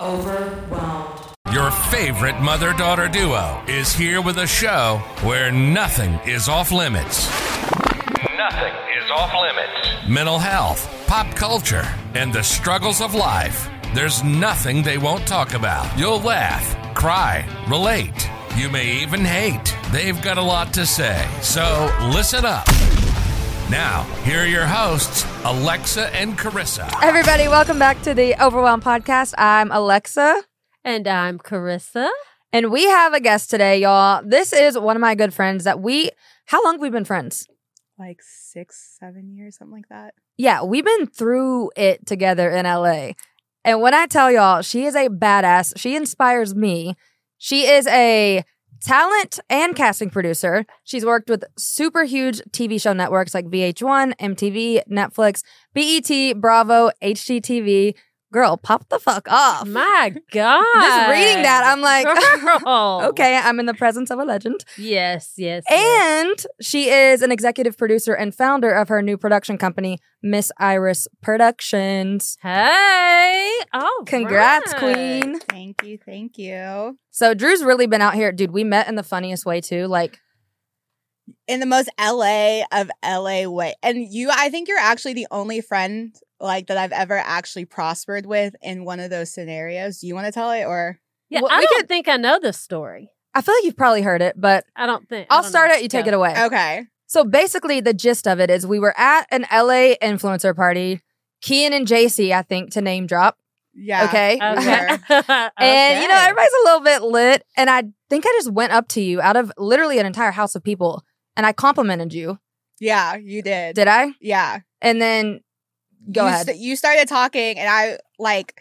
Overwhelmed. Your favorite mother daughter duo is here with a show where nothing is off limits. Nothing is off limits. Mental health, pop culture, and the struggles of life. There's nothing they won't talk about. You'll laugh, cry, relate. You may even hate. They've got a lot to say. So listen up. Now, here are your hosts, Alexa and Carissa. Everybody, welcome back to the Overwhelm podcast. I'm Alexa, And I'm Carissa. and we have a guest today, y'all. This is one of my good friends that we. How long have we been friends? like six, seven years, something like that. Yeah, we've been through it together in LA. And when I tell y'all, she is a badass. She inspires me. She is a talent and casting producer. She's worked with super huge TV show networks like VH1, MTV, Netflix, BET, Bravo, HGTV. Girl, pop the fuck off. My God. Just reading that, I'm like, okay, I'm in the presence of a legend. Yes, yes. yes. And she is an executive producer and founder of her new production company, Miss Iris Productions. Hey. Oh, Congrats, queen. Thank you, thank you. So Drew's really been out here. Dude, we met in the funniest way too. Like, In the most LA of LA way. And you, I think you're actually the only friend like that I've ever actually prospered with in one of those scenarios. Do you want to tell it or? Yeah, Well, I we don't could- think I know this story. I feel like you've probably heard it, but I don't think. I I'll don't start know. it. You take Go. it away. Okay. So basically, the gist of it is we were at an LA influencer party. Kian and JC, I think, to name drop. Yeah. Okay. Okay. And you know, everybody's a little bit lit. And I think I just went up to you out of literally an entire house of people and I complimented you. Yeah, you did. Did I? Yeah. And then go you ahead. st- you started talking, and I like,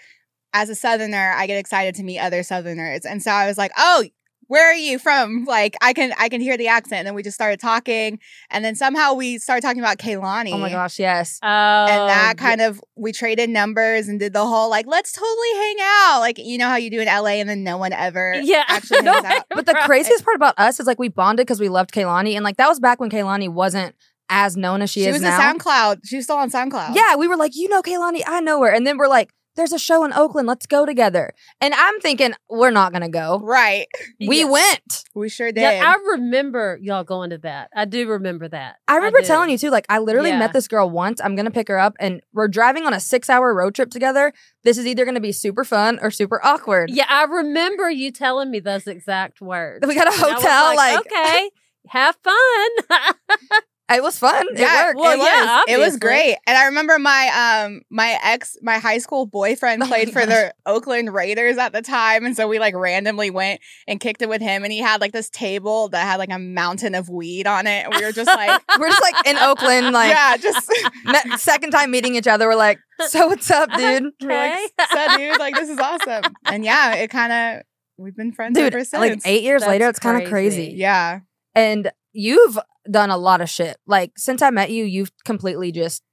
as a Southerner, I get excited to meet other Southerners, and so I was like, "Oh, where are you from?" Like, I can I can hear the accent, and then we just started talking, and then somehow we started talking about Kehlani. oh my gosh, yes. Oh, And that kind of we traded numbers and did the whole like let's totally hang out like you know how you do in LA and then no one ever Yeah. actually hangs out. But the craziest part about us is like we bonded because we loved Kehlani. And like that was back when Kehlani wasn't as known as she, She, is was now. a SoundCloud. She was still on SoundCloud. Yeah, we were like, you know Kehlani, I know her. And then we're like, there's a show in Oakland, let's go together. And I'm thinking, we're not gonna go. Right. We Yeah. went. We sure did. Yeah, I remember y'all going to that. I do remember that. I remember do. telling you too, like I literally Yeah. met this girl once. I'm gonna pick her up and we're driving on a six hour road trip together. This is either gonna be super fun or super awkward. Yeah, I remember you telling me those exact words. We got a And I was hotel, like, okay, have fun. it was fun. Yeah, it worked. well, it was. yeah, it was great. And I remember my um my ex my high school boyfriend Oh played for the Oakland Raiders at the time and so we like randomly went and kicked it with him and he had like this table that had like a mountain of weed on it and we were just like We're just like in Oakland, like yeah, just met, second time meeting each other. We're like, so what's up, dude? we're like "So, dude, like this is awesome. And yeah, it kind of we've been friends Dude, ever since. like eight years That's later, it's kind of crazy. yeah. And you've done a lot of shit. Like since I met you, you've completely just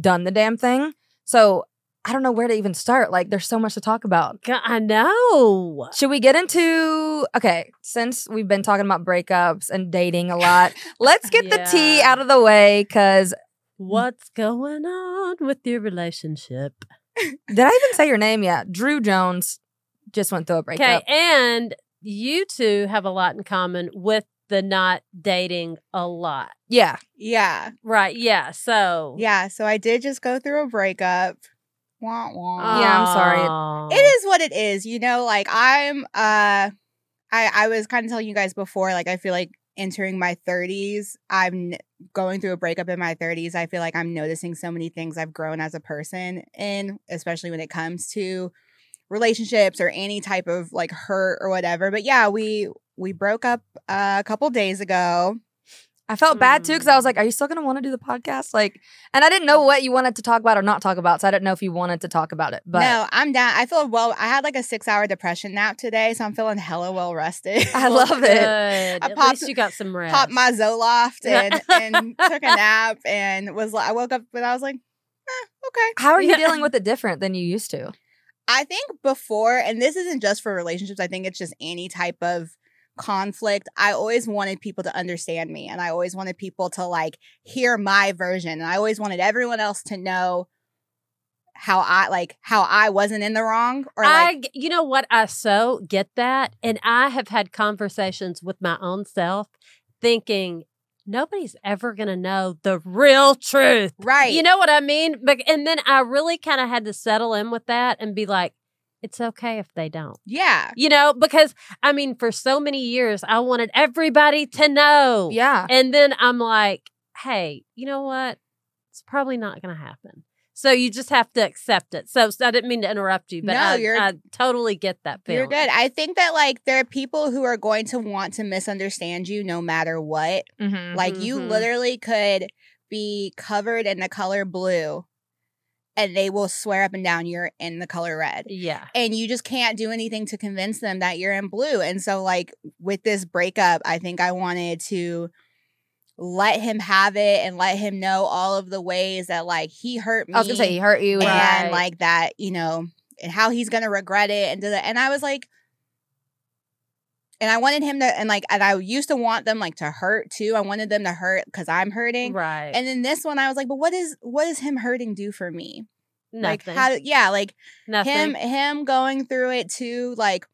done the damn thing. So I don't know where to even start. Like there's so much to talk about. I know. Should we get into okay, since we've been talking about breakups and dating a lot, let's get the tea out of the way cuz What's going on with your relationship? did I even say your name yet? Drew Jones just went through a Okay, breakup. and you two have a lot in common with the not dating a lot. Yeah. Yeah. Right, yeah. So Yeah. So I did just go through a breakup. Wah, wah. Yeah, I'm sorry. Aw. it is what it is you know like i'm uh i i was kind of telling you guys before like i feel like entering my 30s i'm n- going through a breakup in my 30s i feel like i'm noticing so many things i've grown as a person in especially when it comes to relationships or any type of like hurt or whatever but yeah we we broke up uh, a couple days ago I felt bad too because I was Mm. like, "Are you still gonna want to do the podcast?" Like, and I didn't know what you wanted to talk about or not talk about, so I didn't know if you wanted to talk about it. But no i'm down i feel well i had like a six hour depression nap today so i'm feeling hella well rested I love it. Good. I At popped- least you got some rest. popped my Zoloft and and took a nap and was like I woke up and I was like, eh, okay. How are you Yeah. dealing with it different than you used to? I think before, and this isn't just for relationships, I think it's just any type of conflict. I always wanted people to understand me and I always wanted people to like hear my version. And I always wanted everyone else to know how I like how I wasn't in the wrong or I, like g- you know what? I so get that. And I have had conversations with my own self thinking nobody's ever going to know the real truth. right. You know what I mean? But, and then I really kind of had to settle in with that and be like, it's okay if they don't. yeah. You know, because I mean, for so many years, I wanted everybody to know. Yeah. And then I'm like, hey, you know what? It's probably not going to happen. So you just have to accept it. So, so I didn't mean to interrupt you, but No, I, you're- I totally get that feeling. You're good. I think that like there are people who are going to want to misunderstand you no matter what. Mm-hmm. Like you Mhm. literally could be covered in the color blue and they will swear up and down you're in the color red. Yeah. And you just can't do anything to convince them that you're in blue. And so like with this breakup, I think I wanted to let him have it and let him know all of the ways that like he hurt me I was gonna say he hurt you. and and- Right. like that, you know, and how he's gonna regret it and. And I was like, and I wanted him to, and like, and I used to want them like to hurt too. I wanted them to hurt because I'm hurting. Right. And then this one, I was like, but what is what does him hurting do for me? Nothing. Like how? Yeah, like Nothing. him him going through it too. Like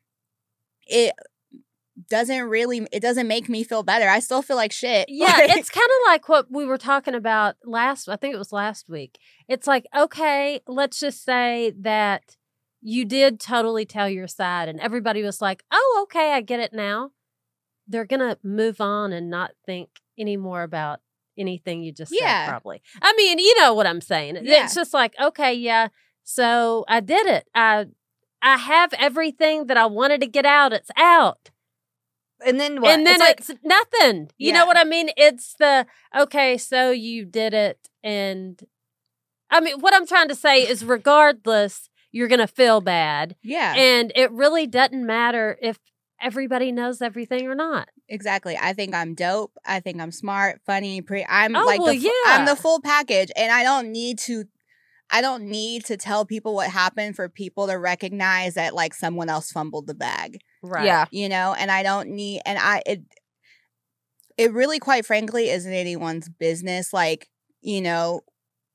it doesn't really. It doesn't make me feel better. I still feel like shit. Yeah, Like, it's kind of like what we were talking about last. I think it was last week. It's like, okay, let's just say that you did totally tell your side, and everybody was like, "Oh, okay, I get it now." They're gonna move on and not think any more about anything you just Yeah. said. Probably. I mean, you know what I'm saying. Yeah. It's just like, okay, yeah. So I did it. I I have everything that I wanted to get out. It's out. and then what? And then it's it's, like, nothing. You Yeah. know what I mean? It's the okay, so you did it and I mean what I'm trying to say is regardless, you're going to feel bad. yeah. And it really doesn't matter if everybody knows everything or not. Exactly. I think I'm dope. I think I'm smart, funny, pretty. I'm Oh, like well, the fu- I'm the full package and I don't need to I don't need to tell people what happened for people to recognize that like someone else fumbled the bag. Right. yeah. You know, and I don't need and I it it really quite frankly isn't anyone's business like, you know,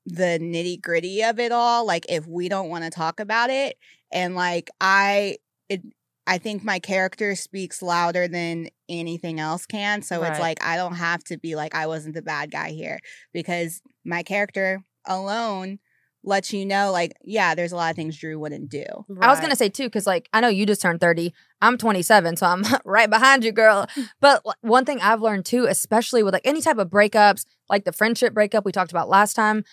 the nitty-gritty of it all like if we don't want to talk about it and like I it I think my character speaks louder than anything else can. So it's like I don't have to be like I wasn't the bad guy here because my character alone lets you know like yeah, there's a lot of things Drew wouldn't do. I was gonna say too, because like I know you just turned thirty. I'm 27, so I'm right behind you, girl. But one thing I've learned too, especially with like any type of breakups, like the friendship breakup we talked about last time,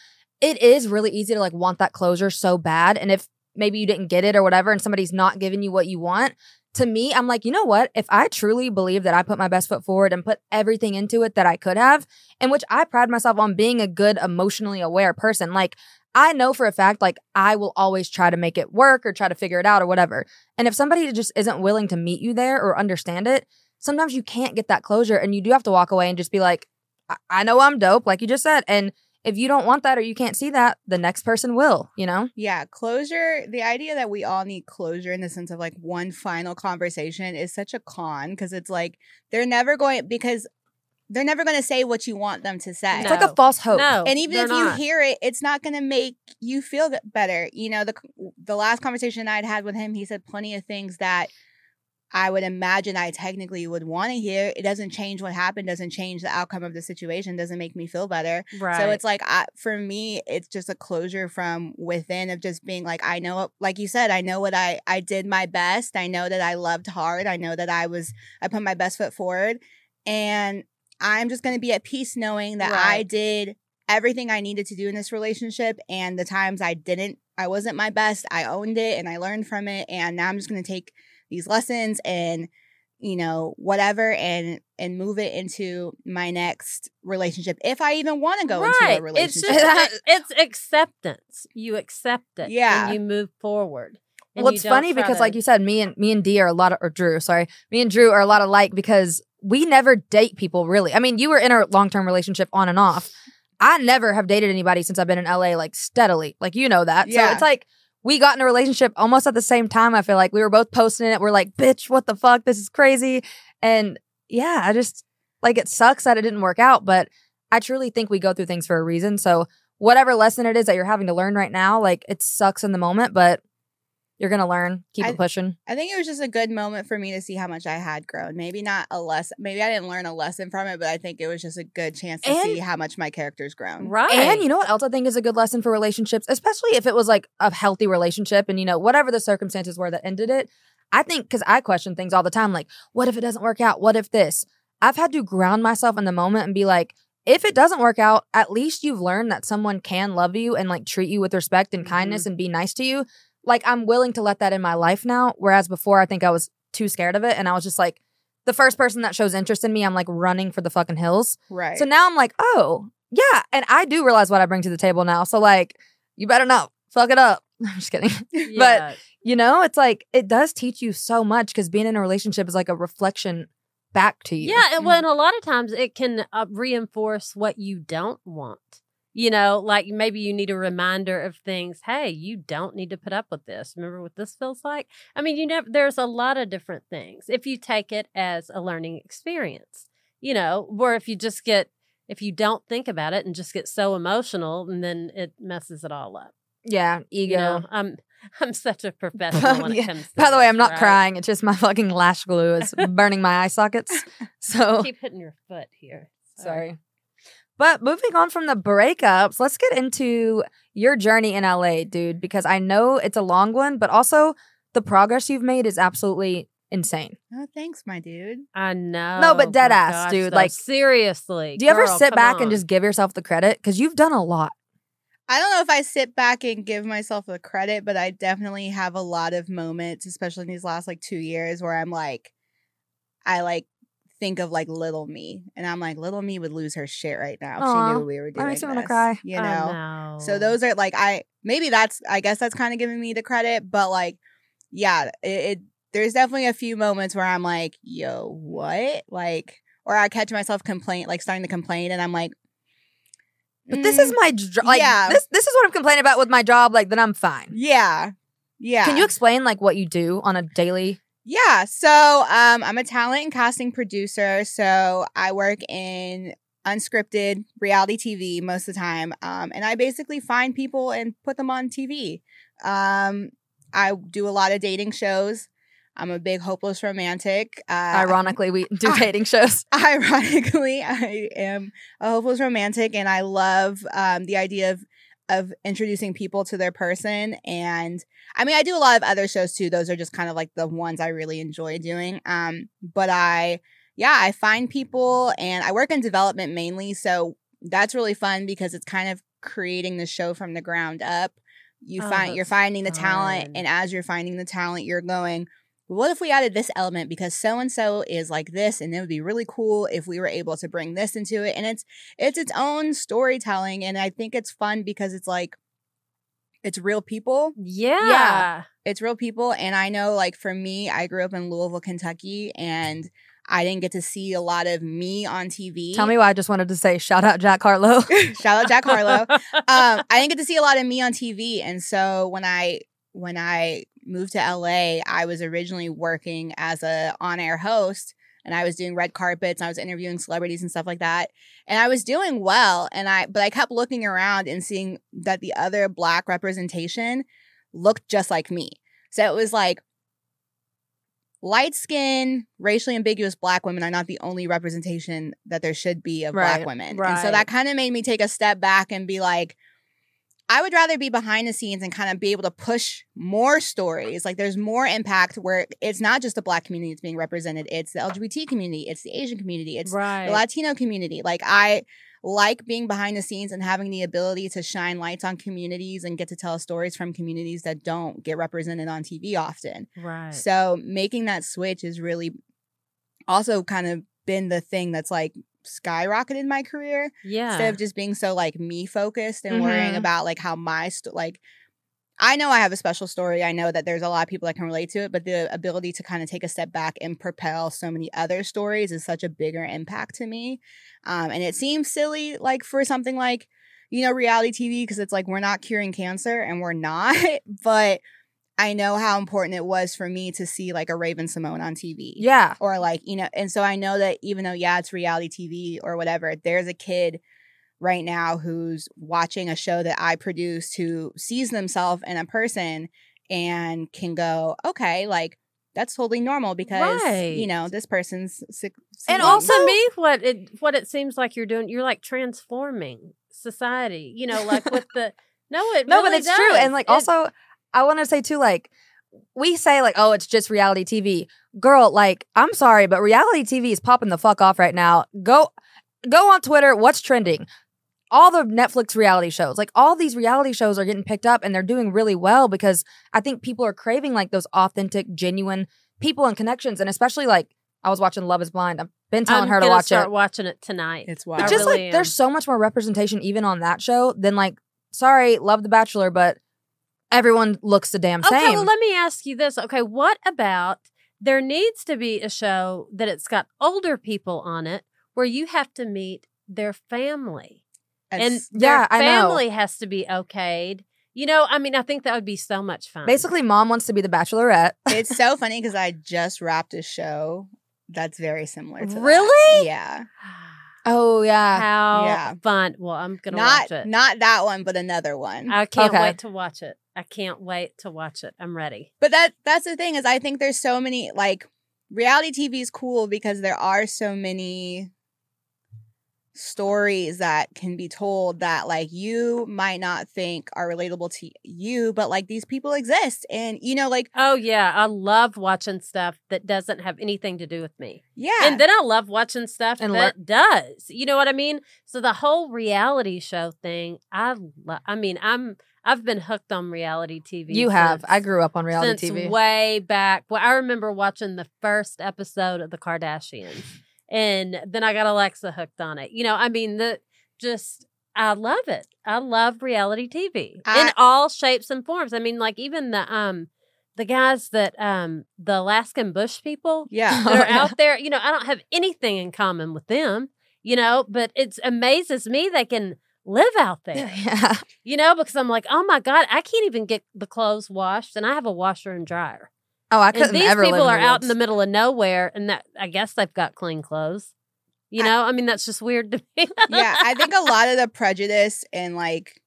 it is really easy to like want that closure so bad. And if maybe you didn't get it or whatever, and somebody's not giving you what you want, to me, I'm like, you know what? If I truly believe that I put my best foot forward and put everything into it that I could have, in which I pride myself on being a good, emotionally aware person, like. I know for a fact, like, I will always try to make it work or try to figure it out or whatever. And if somebody just isn't willing to meet you there or understand it, sometimes you can't get that closure and you do have to walk away and just be like, I, I know I'm dope, like you just said. And if you don't want that or you can't see that, the next person will, you know? Yeah, closure, the idea that we all need closure in the sense of like one final conversation is such a con because it's like they're never going because they're never going to say what you want them to say. It's like a false hope. No. and even they're if you not. hear it, it's not going to make you feel better. You know, the the last conversation I'd had with him, he said plenty of things that I would imagine I technically would want to hear. It doesn't change what happened, doesn't change the outcome of the situation, doesn't make me feel better. right. So it's like I, for me, it's just a closure from within of just being like I know, like you said, I know what I I did my best. I know that I loved hard. I know that I was I put my best foot forward, and I'm just going to be at peace knowing that I did everything I needed to do in this relationship, and the times I didn't, I wasn't my best. I owned it and I learned from it, and now I'm just going to take these lessons and you know whatever and and move it into my next relationship if i even want to go into a It's relationship just it's acceptance. You accept it. Yeah. And you move forward. Well, it's funny because, to- like you said, me and me and D are a lot of, or Drew, sorry, me and Drew are a lot alike because we never date people really. I mean, you were in a long term relationship on and off. I never have dated anybody since I've been in LA like steadily, like you know that. Yeah. So it's like we got in a relationship almost at the same time. I feel like we were both posting it. We're like, bitch, what the fuck? This is crazy. And yeah, I just like it sucks that it didn't work out, but I truly think we go through things for a reason. So whatever lesson it is that you're having to learn right now, like it sucks in the moment, but you're gonna learn. Keep I- it pushing. I think it was just a good moment for me to see how much I had grown. Maybe not a lesson. Maybe I didn't learn a lesson from it, but I think it was just a good chance to And- see how much my character's grown. Right. And you know what else I think is a good lesson for relationships, especially if it was like a healthy relationship and you know whatever the circumstances were that ended it. I think because I question things all the time, like what if it doesn't work out? What if this? I've had to ground myself in the moment and be like, if it doesn't work out, at least you've learned that someone can love you and like treat you with respect and Mhm. kindness and be nice to you. Like I'm willing to let that in my life now. Whereas before, I think I was too scared of it, and I was just like, the first person that shows interest in me, I'm like running for the fucking hills. Right. So now I'm like, oh, yeah. And I do realize what I bring to the table now. So, like, you better not fuck it up. I'm just kidding. Yeah. You know, it's like, it does teach you so much because being in a relationship is like a reflection back to you. Yeah, and well, and a lot of times it can uh, reinforce what you don't want. You know, like maybe you need a reminder of things. Hey, you don't need to put up with this. Remember what this feels like? I mean, you never. There's a lot of different things if you take it as a learning experience. You know, or if you just get if you don't think about it and just get so emotional, and then it messes it all up. Yeah. Ego. You know, I'm I'm such a professional when Yeah. it comes. to By the way, I'm not right? crying. It's just my fucking lash glue is burning my eye sockets. So, Keep hitting your foot here. sorry. But moving on from the breakups, let's get into your journey in LA, dude, because I know it's a long one, but also the progress you've made is absolutely insane. oh, thanks, my dude. I know. No, but oh dead ass, gosh, dude, though, like- seriously. Do you ever sit back on. and just give yourself the credit? Because you've done a lot. I don't know if I sit back and give myself the credit, but I definitely have a lot of moments, especially in these last like two years, where I'm like, I like think of like little me, and I'm like, little me would lose her shit right now if she knew we were doing makes me wanna this, cry. You I know. know. So those are like I maybe that's I guess that's kind of giving me the credit, but like yeah, it, it there's definitely a few moments where I'm like, yo, what? Like or I catch myself complain like starting to complain and I'm like But this is "Mm, my job. Like, yeah. this this is what I'm complaining about with my job. Like, then I'm fine. yeah. Yeah. Can you explain like what you do on a daily? Yeah. So um, I'm a talent and casting producer. So I work in unscripted reality TV most of the time. Um, and I basically find people and put them on TV. Um, I do a lot of dating shows. I'm a big hopeless romantic. Uh, Ironically, we do dating shows. ironically, I am a hopeless romantic, and I love um, the idea of of introducing people to their person. And I mean, I do a lot of other shows too. Those are just kind of like the ones I really enjoy doing. Um, but I, yeah, I find people, and I work in development mainly, so that's really fun because it's kind of creating the show from the ground up. You Oh, find you're finding the talent, and as you're finding the talent, you're going what if we added this element because so and so is like this and it would be really cool if we were able to bring this into it. And it's it's its own storytelling and i think it's fun because it's like it's real people. Yeah. yeah. it's real people. And i know like for me i grew up in louisville kentucky and i didn't get to see a lot of me on tv Tell me why I just wanted to say shout out Jack Harlow. shout out jack harlow. Um, I didn't get to see a lot of me on TV, and so when I when I moved to LA, I was originally working as a on air host, and I was doing red carpets, and I was interviewing celebrities and stuff like that, and I was doing well, and I but I kept looking around and seeing that the other black representation looked just like me, so it was like. Light skin, racially ambiguous black women are not the only representation that there should be of Right, black women. And so that kind of made me take a step back and be like, I would rather be behind the scenes and kind of be able to push more stories. Like there's more impact where it's not just the black community that's being represented, it's the LGBT community, it's the Asian community, it's right. the Latino community. Like I like being behind the scenes and having the ability to shine lights on communities and get to tell stories from communities that don't get represented on TV often. right. So making that switch has really also kind of been the thing that's like skyrocketed my career yeah. instead of just being so like me focused and worrying Mhm. about like how my st- like I know I have a special story. I know that there's a lot of people that can relate to it, but the ability to kind of take a step back and propel so many other stories is such a bigger impact to me. Um, and it seems silly, like for something like, you know, reality TV, because it's like we're not curing cancer and we're not, but I know how important it was for me to see like a Raven-Symoné on TV yeah. or like you know and so i know that even though yeah it's reality tv or whatever there's a kid right now who's watching a show that I produced who sees themselves in a person and can go, okay, like that's totally normal because Right. you know this person's sick. And also- to me, what it what it seems like you're doing, you're like transforming society. You know, like with the no, it no, really but it's true. And like It- also, I want to say too, like we say like, oh, it's just reality TV. Girl, like I'm sorry, but reality TV is popping the fuck off right now. Go, go on Twitter. What's trending? All the Netflix reality shows, like all these reality shows, are getting picked up and they're doing really well because I think people are craving like those authentic, genuine people and connections, and especially like I was watching Love Is Blind. I've been telling I'm her to gonna watch start it. watching it tonight. It's But wild. I just really like there's so much more representation even on that show than like sorry, love The Bachelor, but everyone looks the damn Okay, same. well, let me ask you this. Okay, what about there needs to be a show that it's got older people on it where you have to meet their family and It's- Yeah, their I know. family has to be okayed. You know, I mean, I think that would be so much fun. Basically, mom wants to be the Bachelorette. it's so funny because I just wrapped a show that's very similar to that. Really? Yeah. Oh yeah. how Yeah. fun. Well, I'm gonna Not watch it. not that one, but another one. I can't Okay. wait to watch it. I can't wait to watch it. I'm ready. But that that's the thing is I think there's so many like reality TV is cool because there are so many stories that can be told that like you might not think are relatable to you but like these people exist and you know like Oh yeah, I love watching stuff that doesn't have anything to do with me. yeah And then I love watching stuff And that does. You know what I mean? So the whole reality show thing, I lo- I mean, I'm I've been hooked on reality TV. You have. since- I grew up on reality TV. way back. Well, I remember watching the first episode of the Kardashians, and then I got Alexa hooked on it. You know, I mean, the just I love it. I love reality TV in all shapes and forms. I mean, like even the um the guys that um the Alaskan Bush people yeah that Oh, are out there. You know, I don't have anything in common with them. You know, but it amazes me they can live out there. yeah. You know, because I'm like, oh my god, I can't even get the clothes washed, and I have a washer and dryer. Oh, I And couldn't these ever people are out in the middle of nowhere, and that I guess they've got clean clothes. You I- know, I, mean, that's just weird to me. yeah I think a lot of the prejudice and like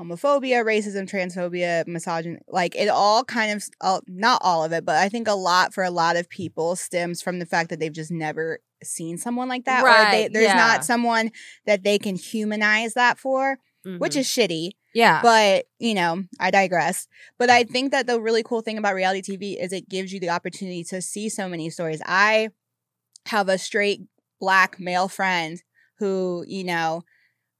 homophobia racism transphobia misogyny like it all kind of uh, not all of it but I think a lot for a lot of people stems from the fact that they've just never seen someone like that or they, Right, there's yeah. not someone that they can humanize that for which Mhm. is shitty. Yeah. But, you know, I digress. But I think that the really cool thing about reality TV is it gives you the opportunity to see so many stories. I have a straight black male friend who, you know,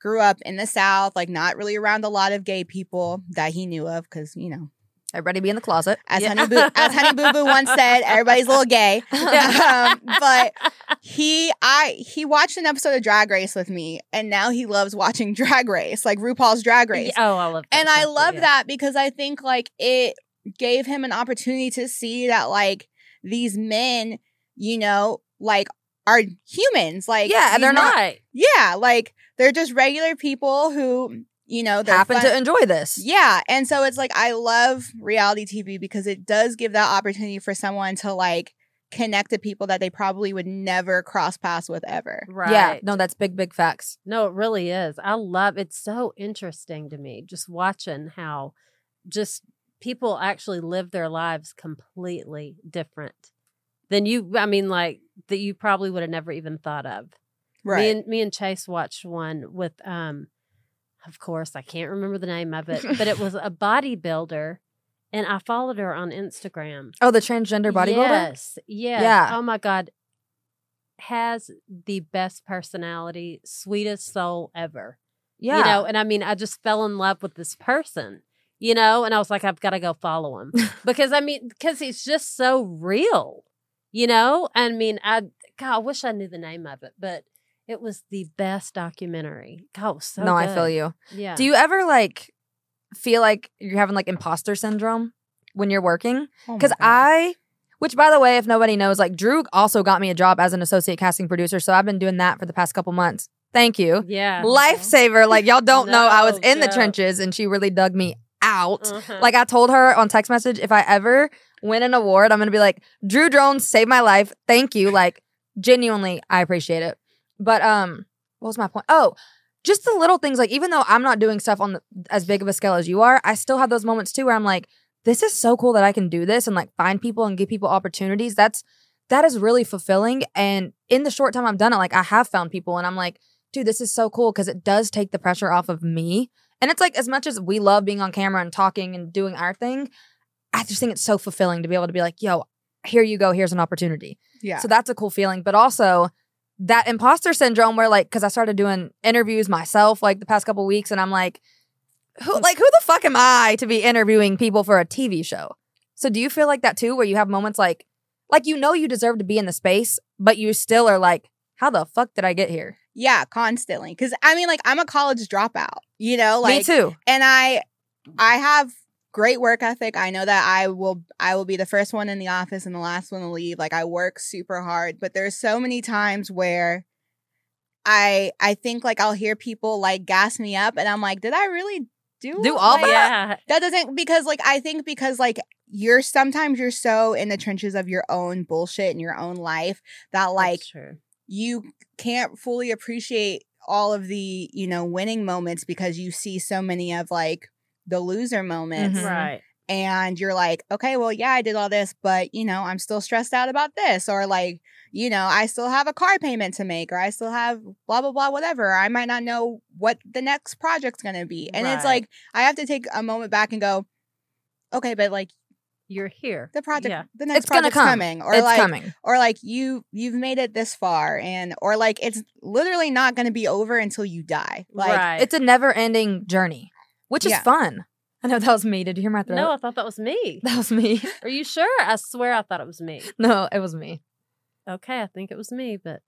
grew up in the South, like not really around a lot of gay people that he knew of because, you know, Everybody be in the closet. as Yeah. Honey Boo as Honey Boo Boo once said, everybody's a little gay. um, but he I he watched an episode of Drag Race with me and now he loves watching Drag Race, like RuPaul's Drag Race. oh, I love that and I love yeah. that because I think like it gave him an opportunity to see that like these men, you know, like are humans. Like Yeah, they're men- not- Yeah, like they're just regular people who, you know, Happen fun- to enjoy this. yeah. And so it's like I love reality TV because it does give that opportunity for someone to like connect to people that they probably would never cross paths with ever. Right. Yeah. No, that's big, big facts. No, it really is. I love it's so interesting to me just watching how just people actually live their lives completely different than you I mean like that you probably would have never even thought of. Right. Me and me and Chase watched one with um of course I can't remember the name of it, but it was a bodybuilder and I followed her on Instagram. Oh, the transgender bodybuilder? Yes. Yes. Yeah. Oh my God. Has the best personality, sweetest soul ever. Yeah. You know, and I mean, I just fell in love with this person, you know, and I was like, I've got to go follow him because I mean, because he's just so real, you know? I mean, I, God, I wish I knew the name of it, but it was the best documentary. God, it was so no, I feel you. Yeah. Do you ever like feel like you're having like imposter syndrome when you're working? Oh Because God. I, which by the way, if nobody knows, like Drew also got me a job as an associate casting producer. So I've been doing that for the past couple months. Thank you. yeah. Lifesaver. Like y'all don't know, I was No in the trenches and she really dug me out. Uh-huh. Like I told her on text message, if I ever win an award, I'm gonna be like, Drew Jones saved my life. Thank you. Like genuinely, I appreciate it. But um, what was my point? Oh, just the little things like even though I'm not doing stuff on the, as big of a scale as you are, I still have those moments too where I'm like, this is so cool that I can do this and like find people and give people opportunities. That's that is really fulfilling. And in the short time I've done it, like I have found people and I'm like, dude, this is so cool because it does take the pressure off of me. And it's like as much as we love being on camera and talking and doing our thing, I just think it's so fulfilling to be able to be like, yo, here you go, here's an opportunity. Yeah. So that's a cool feeling. But also that imposter syndrome where like because I started doing interviews myself like the past couple weeks and I'm like, who like who the fuck am I to be interviewing people for a TV show? So do you feel like that too, where you have moments like like you know you deserve to be in the space, but you still are like, how the fuck did I get here? yeah, constantly. Cause I mean, like, I'm a college dropout, you know, like, Me too. and I, I have great work ethic. I know that I will, I will be the first one in the office and the last one to leave. Like, I work super hard, but there's so many times where I, I think like I'll hear people like gas me up, and I'm like, did I really do Do all like, yeah. that doesn't because like I think because like you're sometimes you're so in the trenches of your own bullshit and your own life that like you can't fully appreciate all of the you know winning moments because you see so many of like the loser moments Mhm. Right. and you're like okay well yeah i did all this but you know i'm still stressed out about this or like you know i still have a car payment to make or i still have blah blah blah whatever i might not know what the next project's going to be and it's like i have to take a moment back and go okay but like You're here. the project Yeah. the next It's gonna project's come. coming or it's like coming. or like you you've made it this far and or like it's literally not going to be over until you die like right. It's a never ending journey, which is Yeah. fun. I know that was me. Did you hear my throat? no, I thought that was me. That was me. Are you sure? I swear I thought it was me. no, it was me. Okay, I think it was me, but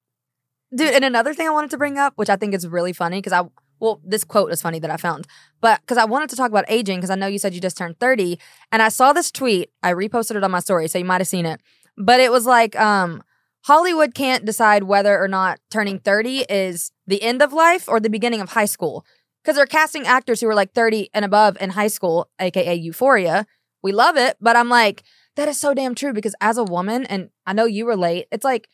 Dude, and another thing I wanted to bring up, which I think is really funny, because I, well, this quote is funny that I found, but because I wanted to talk about aging, because I know you said you just turned 30, and I saw this tweet. I reposted it on my story, so you might have seen it. But it was like, um, Hollywood can't decide whether or not turning 30 is the end of life or the beginning of high school. Because they're casting actors who are like 30 and above in high school, aka Euphoria. We love it, but I'm like, that is so damn true because as a woman, and I know you relate, it's like,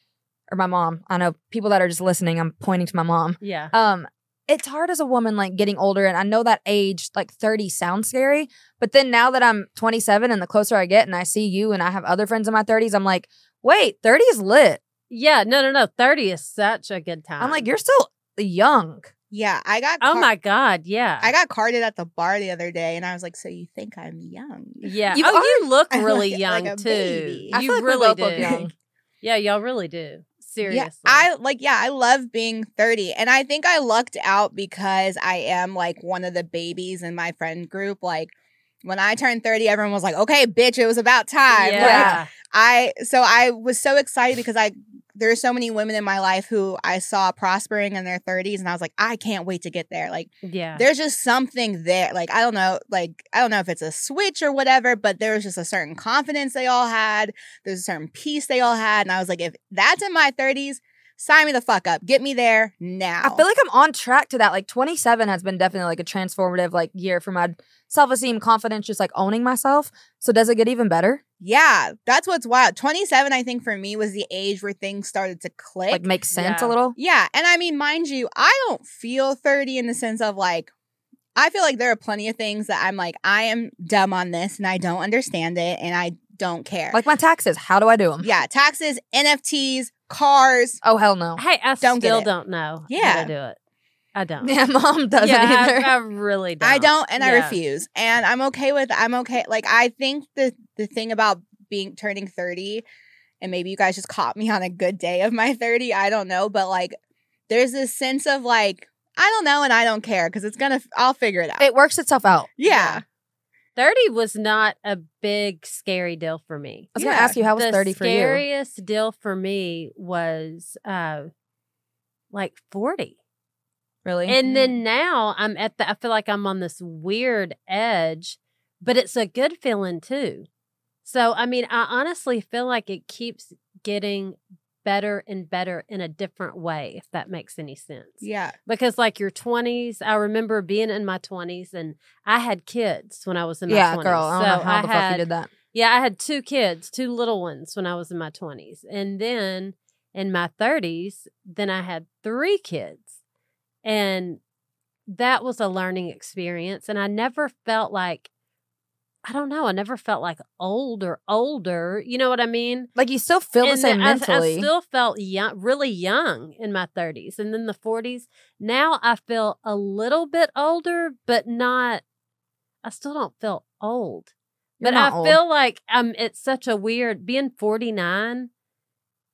or my mom, I know people that are just listening, I'm pointing to my mom. yeah. Um, it's hard as a woman, like getting older, and I know that age, like 30, sounds scary. But then now that I'm 27 and the closer I get and I see you and I have other friends in my 30s, I'm like, wait, 30 is lit. Yeah, no, no, no. 30 is such a good time. I'm like, you're still young. Yeah i got oh my God, yeah. i got carded at the bar the other day and i was like so you think i'm young yeah. You oh, you look really young like too. baby. You like really do. young. Yeah, y'all really do. Seriously. Yeah, I like yeah, I love being 30. And I think I lucked out because I am like one of the babies in my friend group. Like when I turned 30, everyone was like, okay, bitch, it was about time. Like, Yeah. I so I was so excited because I there's so many women in my life who I saw prospering in their 30s and I was like, I can't wait to get there. Like Yeah. there's just something there. Like I don't know, like I don't know if it's a switch or whatever, but there was just a certain confidence they all had. There's a certain peace they all had, and I was like, if that's in my 30s, sign me the fuck up. Get me there now. I feel like I'm on track to that. Like 27 has been definitely like a transformative like year for my self esteem, confidence, just like owning myself. So does it get even better? Yeah, that's what's wild. 27, I think for me was the age where things started to click. Like make sense Yeah. a little? yeah, and I mean, mind you, I don't feel 30 in the sense of like. I feel like there are plenty of things that I'm like, I am dumb on this and I don't understand it and I don't care. Like my taxes. How do I do them? yeah, taxes, NFTs, cars, Oh hell no. hey, I Don't still don't know Yeah. how to do it. I don't. Yeah, mom doesn't yeah, either. I, I really don't. I don't, and I refuse. And I'm okay with. I'm okay. Like I think the the thing about being turning thirty, and maybe you guys just caught me on a good day of my thirty. I don't know, but like, there's this sense of like I don't know, and I don't care because it's gonna. I'll figure it out. it works itself out. yeah. 30 was not a big scary deal for me. I was gonna ask you how was the 30 for you? The scariest deal for me was uh like 40. Really? And mm-hmm. then now I'm at the I feel like I'm on this weird edge, but it's a good feeling too. So I mean, I honestly feel like it keeps getting better and better in a different way, if that makes any sense. Yeah. Because like your 20s, I remember being in my 20s and I had kids when I was in my yeah, 20s. girl. I don't so know how I the had, fuck you did that. Yeah, I had two kids, two little ones when I was in my 20s. And then in my 30s, then I had three kids. And that was a learning experience. And I never felt like, I don't know, I never felt like old or older. You know what I mean? Like you still feel the same I- I, still felt young, really young in my 30s. And then the 40s. Now I feel a little bit older, but not, I still don't feel old. You're but I old. feel like um, it's such a weird, being 49,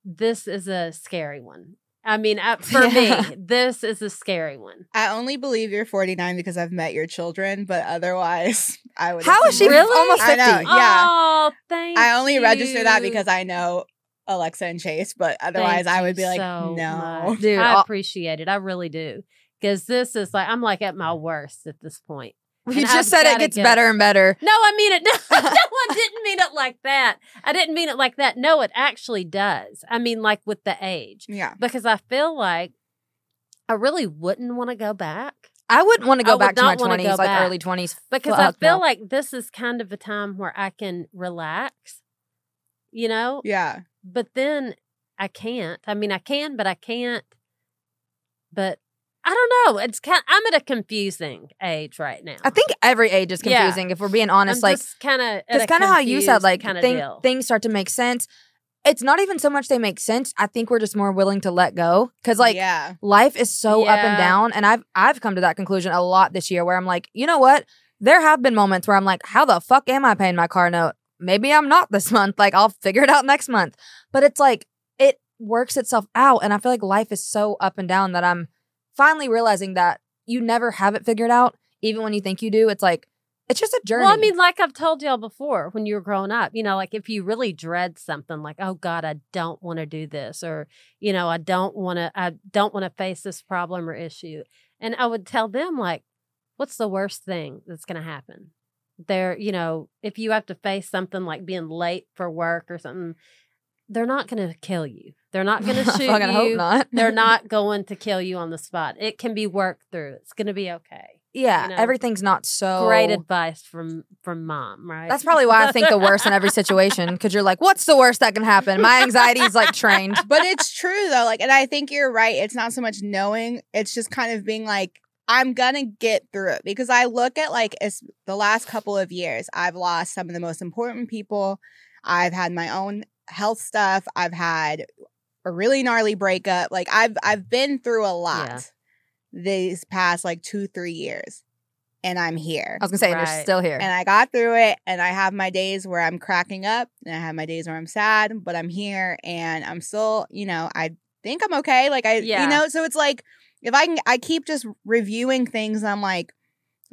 this is a scary one. I mean, I, uh, for Yeah. me, this is a scary one. I only believe you're 49 because I've met your children, but otherwise, I would. How is she Really? almost I 50? know. Yeah. Oh, thank I only register that because I know Alexa and Chase, but otherwise, Thank I would be like, so no. much. Dude, I appreciate it. I really do. Because this is like, I'm like at my worst at this point. You And just I've said it gets get- better and better. No, I mean it. No, no, I didn't mean it like that. I didn't mean it like that. No, it actually does. I mean, like with the age, Yeah. because I feel like I really wouldn't want to go back I wouldn't want to go back to my not wanna go twenties, like back. early twenties. because I feel like this is kind of a time where I can relax, you know. Yeah. But then I can't. I mean, I can, but I can't. But I don't know. It's kind. I'm at a confusing age right now. I think every age is Yeah. confusing. If we're being honest, I'm like just kind of because kind of how you said, like kind of thing, things start to make sense. It's not even so much they make sense. I think we're just more willing to let go because, like, yeah. life is so up and down, and I've I've come to that conclusion a lot this year, where I'm like, you know what? There have been moments where I'm like, how the fuck am I paying my car note? Maybe I'm not this month. Like, I'll figure it out next month. But it's like it works itself out, and I feel like life is so up and down that I'm finally realizing that you never have it figured out, even when you think you do. It's like it's just a journey. Well, I mean, like I've told y'all before, when you were growing up, you know, like if you really dread something, like oh God, I don't want to do this, or you know, I don't want to, I don't want to face this problem or issue, and I would tell them like, what's the worst thing that's going to happen? There, you know, if you have to face something like being late for work or something, they're not going to kill you. They're not going to I shoot fucking hope you. not. They're not going to kill you on the spot. It can be worked through. It's going to be okay. Yeah, you know, everything's not so Great advice from from mom, right? That's probably why I think the worst in every situation because you're like, what's the worst that can happen? My anxiety is like trained. But it's true though. Like, and I think you're right. It's not so much knowing, it's just kind of being like, I'm gonna get through it because I look at like it's the last couple of years, I've lost some of the most important people. I've had my own health stuff. I've had a really gnarly breakup. Like I've I've been through a lot Yeah. these past like two, three years. And I'm here. I was gonna say, and you're still here. And I got through it, and I have my days where I'm cracking up, and I have my days where I'm sad, but I'm here, and I'm still, you know, I think I'm okay. Like I, Yeah. you know, so it's like if I can, I keep just reviewing things. I'm like,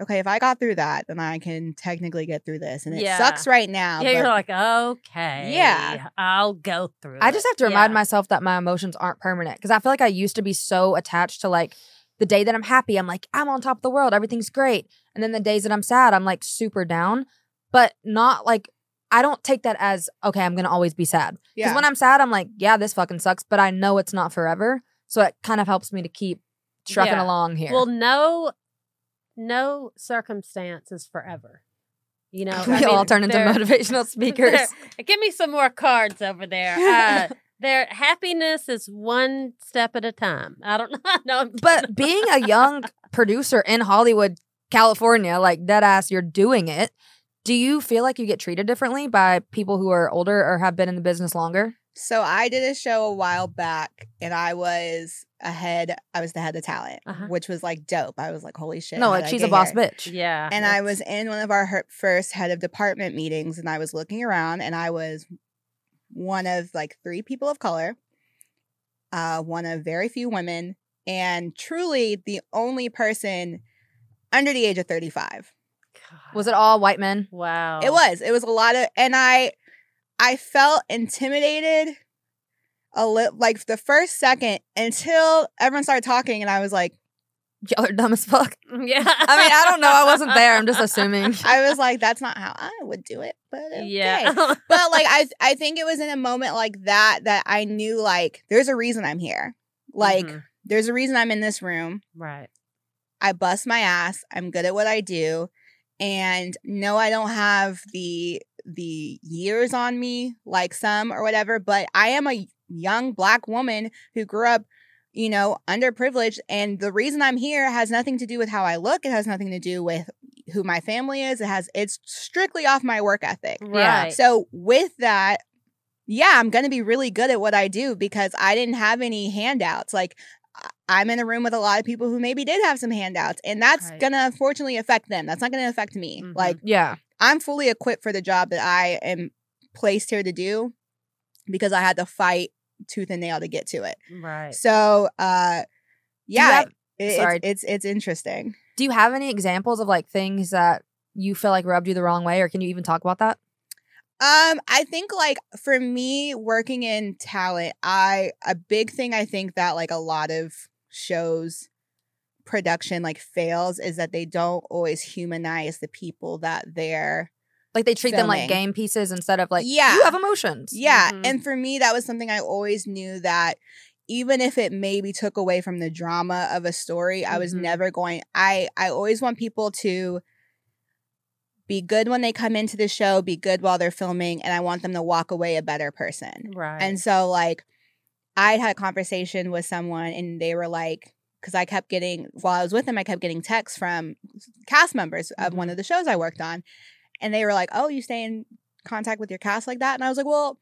okay, if I got through that, then I can technically get through this, and it Yeah. sucks right now. yeah, you're like, okay, Yeah. I'll go through. I it." just have to remind Yeah. myself that my emotions aren't permanent because I feel like I used to be so attached to like the day that I'm happy, I'm like, I'm on top of the world, everything's great. And then the days that I'm sad, I'm like super down, but not like, I don't take that as, okay, I'm gonna always be sad. Because yeah. when I'm sad, I'm like, yeah, this fucking sucks, but I know it's not forever. So it kind of helps me to keep trucking Yeah. along here. Well, no, no circumstance is forever. You know, we I all turn into motivational speakers. Give me some more cards over there. Uh, their happiness is one step at a time. I don't know. no, but being a young producer in Hollywood, California, like dead ass, you're doing it. Do you feel like you get treated differently by people who are older or have been in the business longer? So I did a show a while back, and I was ahead. I was the head of talent, Uh-huh. which was like dope. I was like, holy shit! no, like she's a boss here? bitch. yeah, and I was in one of our first head of department meetings, and I was looking around, and I was one of like three people of color, uh, one of very few women, and truly the only person under the age of thirty-five. Was it all white men? Wow. It was. It was a lot of, and I, I felt intimidated a little, like the first second until everyone started talking, and I was like, Y'all are dumb as fuck. Yeah. I mean, I don't know. I wasn't there. I'm just assuming. I was like, that's not how I would do it, but okay. Yeah. but like I I think it was in a moment like that that I knew like there's a reason I'm here. Like Mhm. there's a reason I'm in this room. right. I bust my ass. I'm good at what I do. And no, I don't have the the years on me like some or whatever, but I am a young black woman who grew up you know, underprivileged. And the reason I'm here has nothing to do with how I look. It has nothing to do with who my family is. It has, it's strictly off my work ethic. Yeah. Right. So with that, yeah, I'm going to be really good at what I do because I didn't have any handouts. Like I'm in a room with a lot of people who maybe did have some handouts and that's Right. going to unfortunately affect them. That's not going to affect me. Mhm. Like Yeah. I'm fully equipped for the job that I am placed here to do because I had to fight tooth and nail to get to it. right. So, uh yeah, have- it- sorry. it's, it's it's interesting. Do you have any examples of like things that you feel like rubbed you the wrong way, or can you even talk about that? Um, I think like for me working in talent, I a big thing I think that like a lot of shows production like fails is that they don't always humanize the people that they're Like they treat them like game pieces instead of like Yeah. you have emotions. Yeah, Mhm. and for me that was something I always knew that even if it maybe took away from the drama of a story, I was Mhm. never going I I always want people to be good when they come into the show, be good while they're filming, and I want them to walk away a better person. Right. And so like I'd had a conversation with someone and they were like because I kept getting while I was with them, I kept getting texts from cast members of one of the shows I worked on. And they were like, Oh, you stay in contact with your cast like that? And I was like, Well,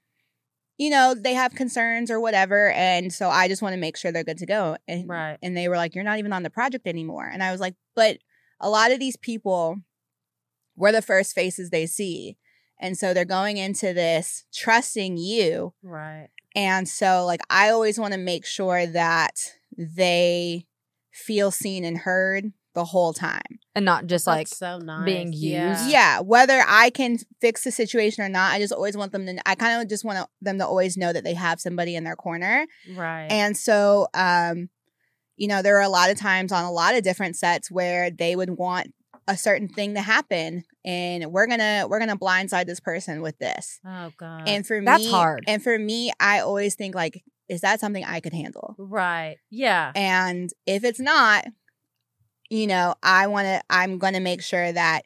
you know, they have concerns or whatever. And so I just want to make sure they're good to go. And right. and they were like, You're not even on the project anymore. And I was like, But a lot of these people were the first faces they see. And so they're going into this trusting you. Right. And so, like, I always want to make sure that they feel seen and heard the whole time. And not just like so nice. being used. Yeah, whether I can fix the situation or not, I just always want them to, I kind of just want them to always know that they have somebody in their corner. Right. And so, um, you know, there are a lot of times on a lot of different sets where they would want a certain thing to happen and we're gonna we're gonna blindside this person with this oh God. and for That's me hard. and for me i always think like is that something i could handle right. Yeah. and if it's not you know i want to i'm going to make sure that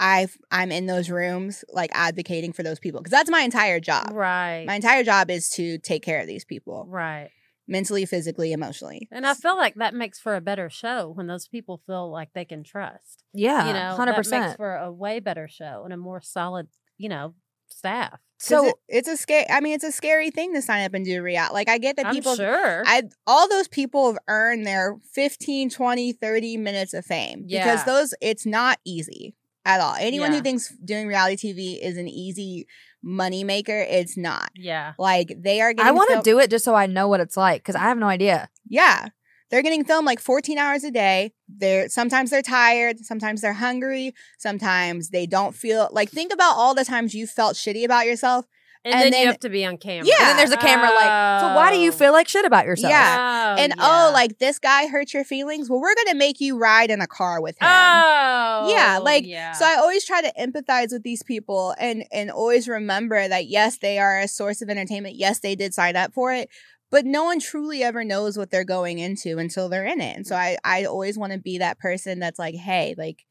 i i'm in those rooms like advocating for those people because that's my entire job Right. my entire job is to take care of these people right. mentally physically emotionally And I feel like that makes for a better show when those people feel like they can trust. yeah, you know, hundred that makes percent. for a way better show and a more solid, you know, staff. 'Cause So it- it's a scary i mean it's a scary thing to sign up and do reality like i get that people, I'm sure. I all those people have earned their 15, 20, 30 minutes of fame Yeah. because those it's not easy at all. Anyone Yeah. who thinks doing reality TV is an easy money maker, it's not. yeah. Like they are getting I want to fil- do it just so I know what it's like because I have no idea. Yeah. They're getting filmed like 14 hours a day. They're sometimes they're tired, sometimes they're hungry, sometimes they don't feel like think about all the times you felt shitty about yourself. And, And then, then- you have to be on camera. Yeah. And then there's a camera like, so why do you Oh. feel like shit about yourself? Yeah. Oh, and yeah. oh, like this guy hurt your feelings. Well, we're gonna make you ride in a car with him. Oh. Yeah, like, yeah. So I always try to empathize with these people and and always remember that yes, they are a source of entertainment. Yes, they did sign up for it, but no one truly ever knows what they're going into until they're in it. And so mm. I I always want to be that person that's like, hey, like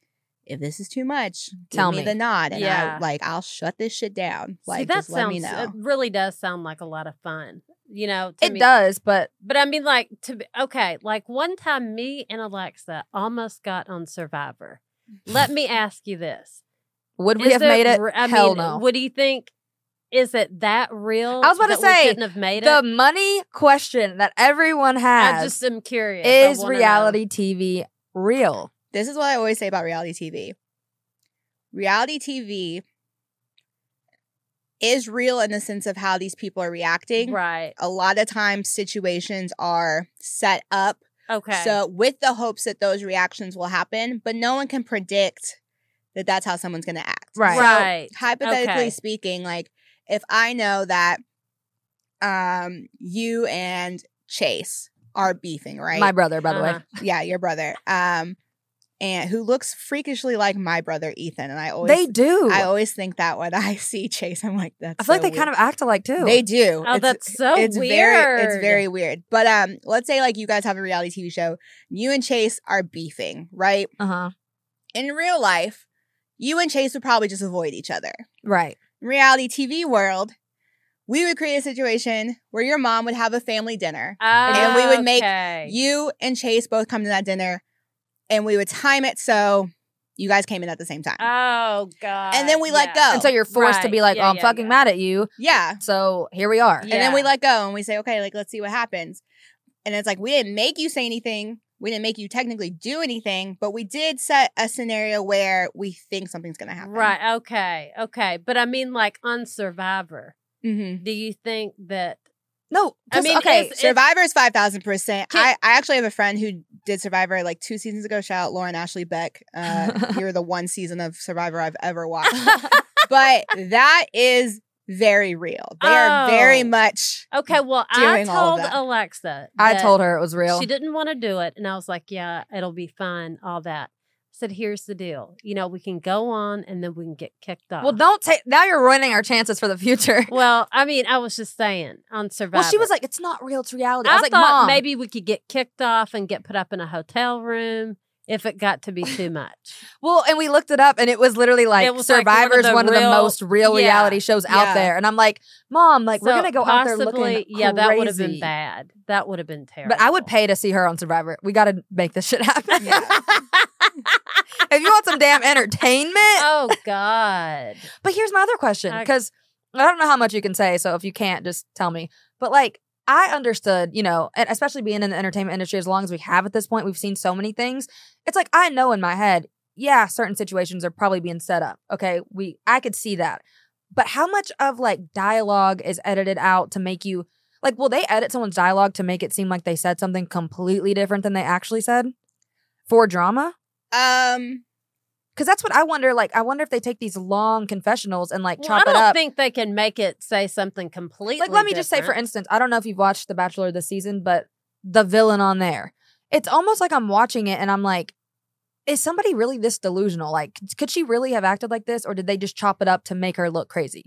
if this is too much, Tell me, me. the nod, and Yeah. I like I'll shut this shit down. Like See, that just let sounds, me know. It really does sound like a lot of fun. You know, to It me. does, but But I mean, like to be okay. Like one time, me and Alexa almost got on Survivor. Let me ask you this: would we Is have it made it? I Hell mean, no. What do you think? Is it that real? I was about to say, couldn't have made the it. money question that everyone has. I has just am curious. Is wanna know. reality TV real? this is what I always say about reality TV. Reality TV is real in the sense of how these people are reacting. right? A lot of times situations are set up Okay. so with the hopes that those reactions will happen, but no one can predict that that's how someone's going to act. Right. So, Right. hypothetically Okay. speaking, like if I know that um you and Chase are beefing, right? My brother, by the way. Uh-huh. yeah, your brother. Um and who looks freakishly like my brother Ethan and I always They do. I I, always think that when I see Chase I'm like that's I feel like they kind of act alike too. they do. Oh, It's- that's so it's very it's very weird. But um let's say like you guys have a reality TV show, you and Chase are beefing, right? uh huh. In real life, you and Chase would probably just avoid each other. Right. In reality TV world, we would create a situation where your mom would have a family dinner. and we would make Okay. You and Chase both come to that dinner, and we would time it so you guys came in at the same time. Oh God. And then we let yeah. go. And so you're forced to be like, Yeah, oh, I'm yeah, fucking yeah. mad at you. yeah. So here we are. Yeah. And then we let go and we say, okay, like let's see what happens. And it's like we didn't make you say anything. We didn't make you technically do anything, but we did set a scenario where we think something's gonna happen. Right. Okay. Okay. But I mean, like on Survivor, Mm-hmm. do you think that? No, I mean, okay. is- Survivor is five thousand percent. I I actually have a friend who did Survivor like two seasons ago. Shout out Lauren Ashley Beck. Uh, you're the one season of Survivor I've ever watched. but that is very real. They are very Oh. much. Okay. Well, I Doing all told that. Alexa. I told her it was real. She didn't want to do it, and I was like, "Yeah, it'll be fine." All that. I said, "Here's the deal. You know, we can go on, and then we can get kicked off." well, don't take. Now you're ruining our chances for the future. Well, I mean, I was just saying on Survivor. Well, she was like, it's not real. It's reality. I I, was like, thought mom. maybe we could get kicked off and get put up in a hotel room if it got to be too much. Well, and we looked it up, and it was literally like was like one of Survivor's the one of the, most real yeah. reality shows Yeah. out there. And I'm like, mom, like we're gonna go out there possibly- looking Yeah, that would have been bad. That would have been terrible. But I would pay to see her on Survivor. We got to make this shit happen. Yeah. if you want some damn entertainment. oh God. But here's my other question I- because I don't know how much you can say. So if you can't, just tell me. But like, I understood, you know, and especially being in the entertainment industry as long as we have at this point, we've seen so many things. It's like I know in my head, yeah, certain situations are probably being set up. Okay, we I could see that. But how much of like dialogue is edited out to make you like will they edit someone's dialogue to make it seem like they said something completely different than they actually said for drama? Um. Cuz that's what I wonder like I wonder if they take these long confessionals and like Well, chop it up. I don't think they can make it say something completely. like let me just say for instance i don't know if you've watched the bachelor this season but the villain on there it's almost like i'm watching it and i'm like is somebody really this delusional like could she really have acted like this or did they just chop it up to make her look crazy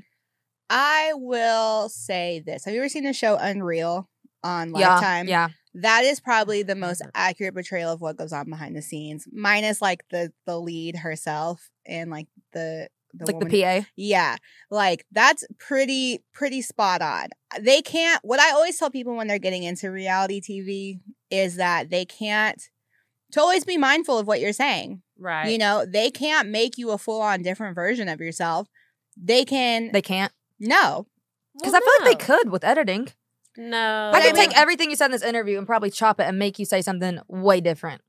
I will say this. Have you ever seen the show Unreal on yeah Lifetime? yeah That is probably the most mm-hmm. accurate portrayal of what goes on behind the scenes, minus like the the lead herself and like the the like woman. the pa Yeah, like that's pretty pretty spot on. They can't. What I always tell people when they're getting into reality TV is that they can't. To always be mindful of what you're saying. right. You know, they can't make you a full on different version of yourself. They can. they can't no, because Well, i feel like they could with editing No, i could I mean- take everything you said in this interview and probably chop it and make you say something way different.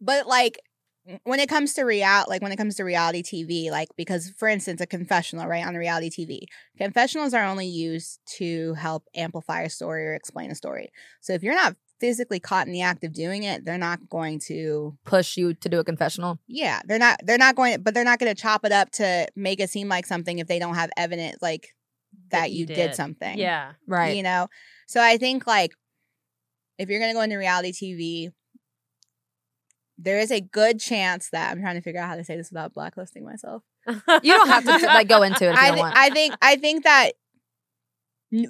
But like when it comes to real like when it comes to reality tv like because for instance a confessional right on reality tv confessionals are only used to help amplify a story or explain a story. So if you're not physically caught in the act of doing it they're not going to push you to do a confessional? Yeah they're not they're not going but they're not going to chop it up to make it seem like something if they don't have evidence like that, you, did. something Yeah. right you know so i think like if you're going to go into reality tv there is a good chance that i'm trying to figure out how to say this without blacklisting myself you don't have to like go into it if you I, don't want I think i think that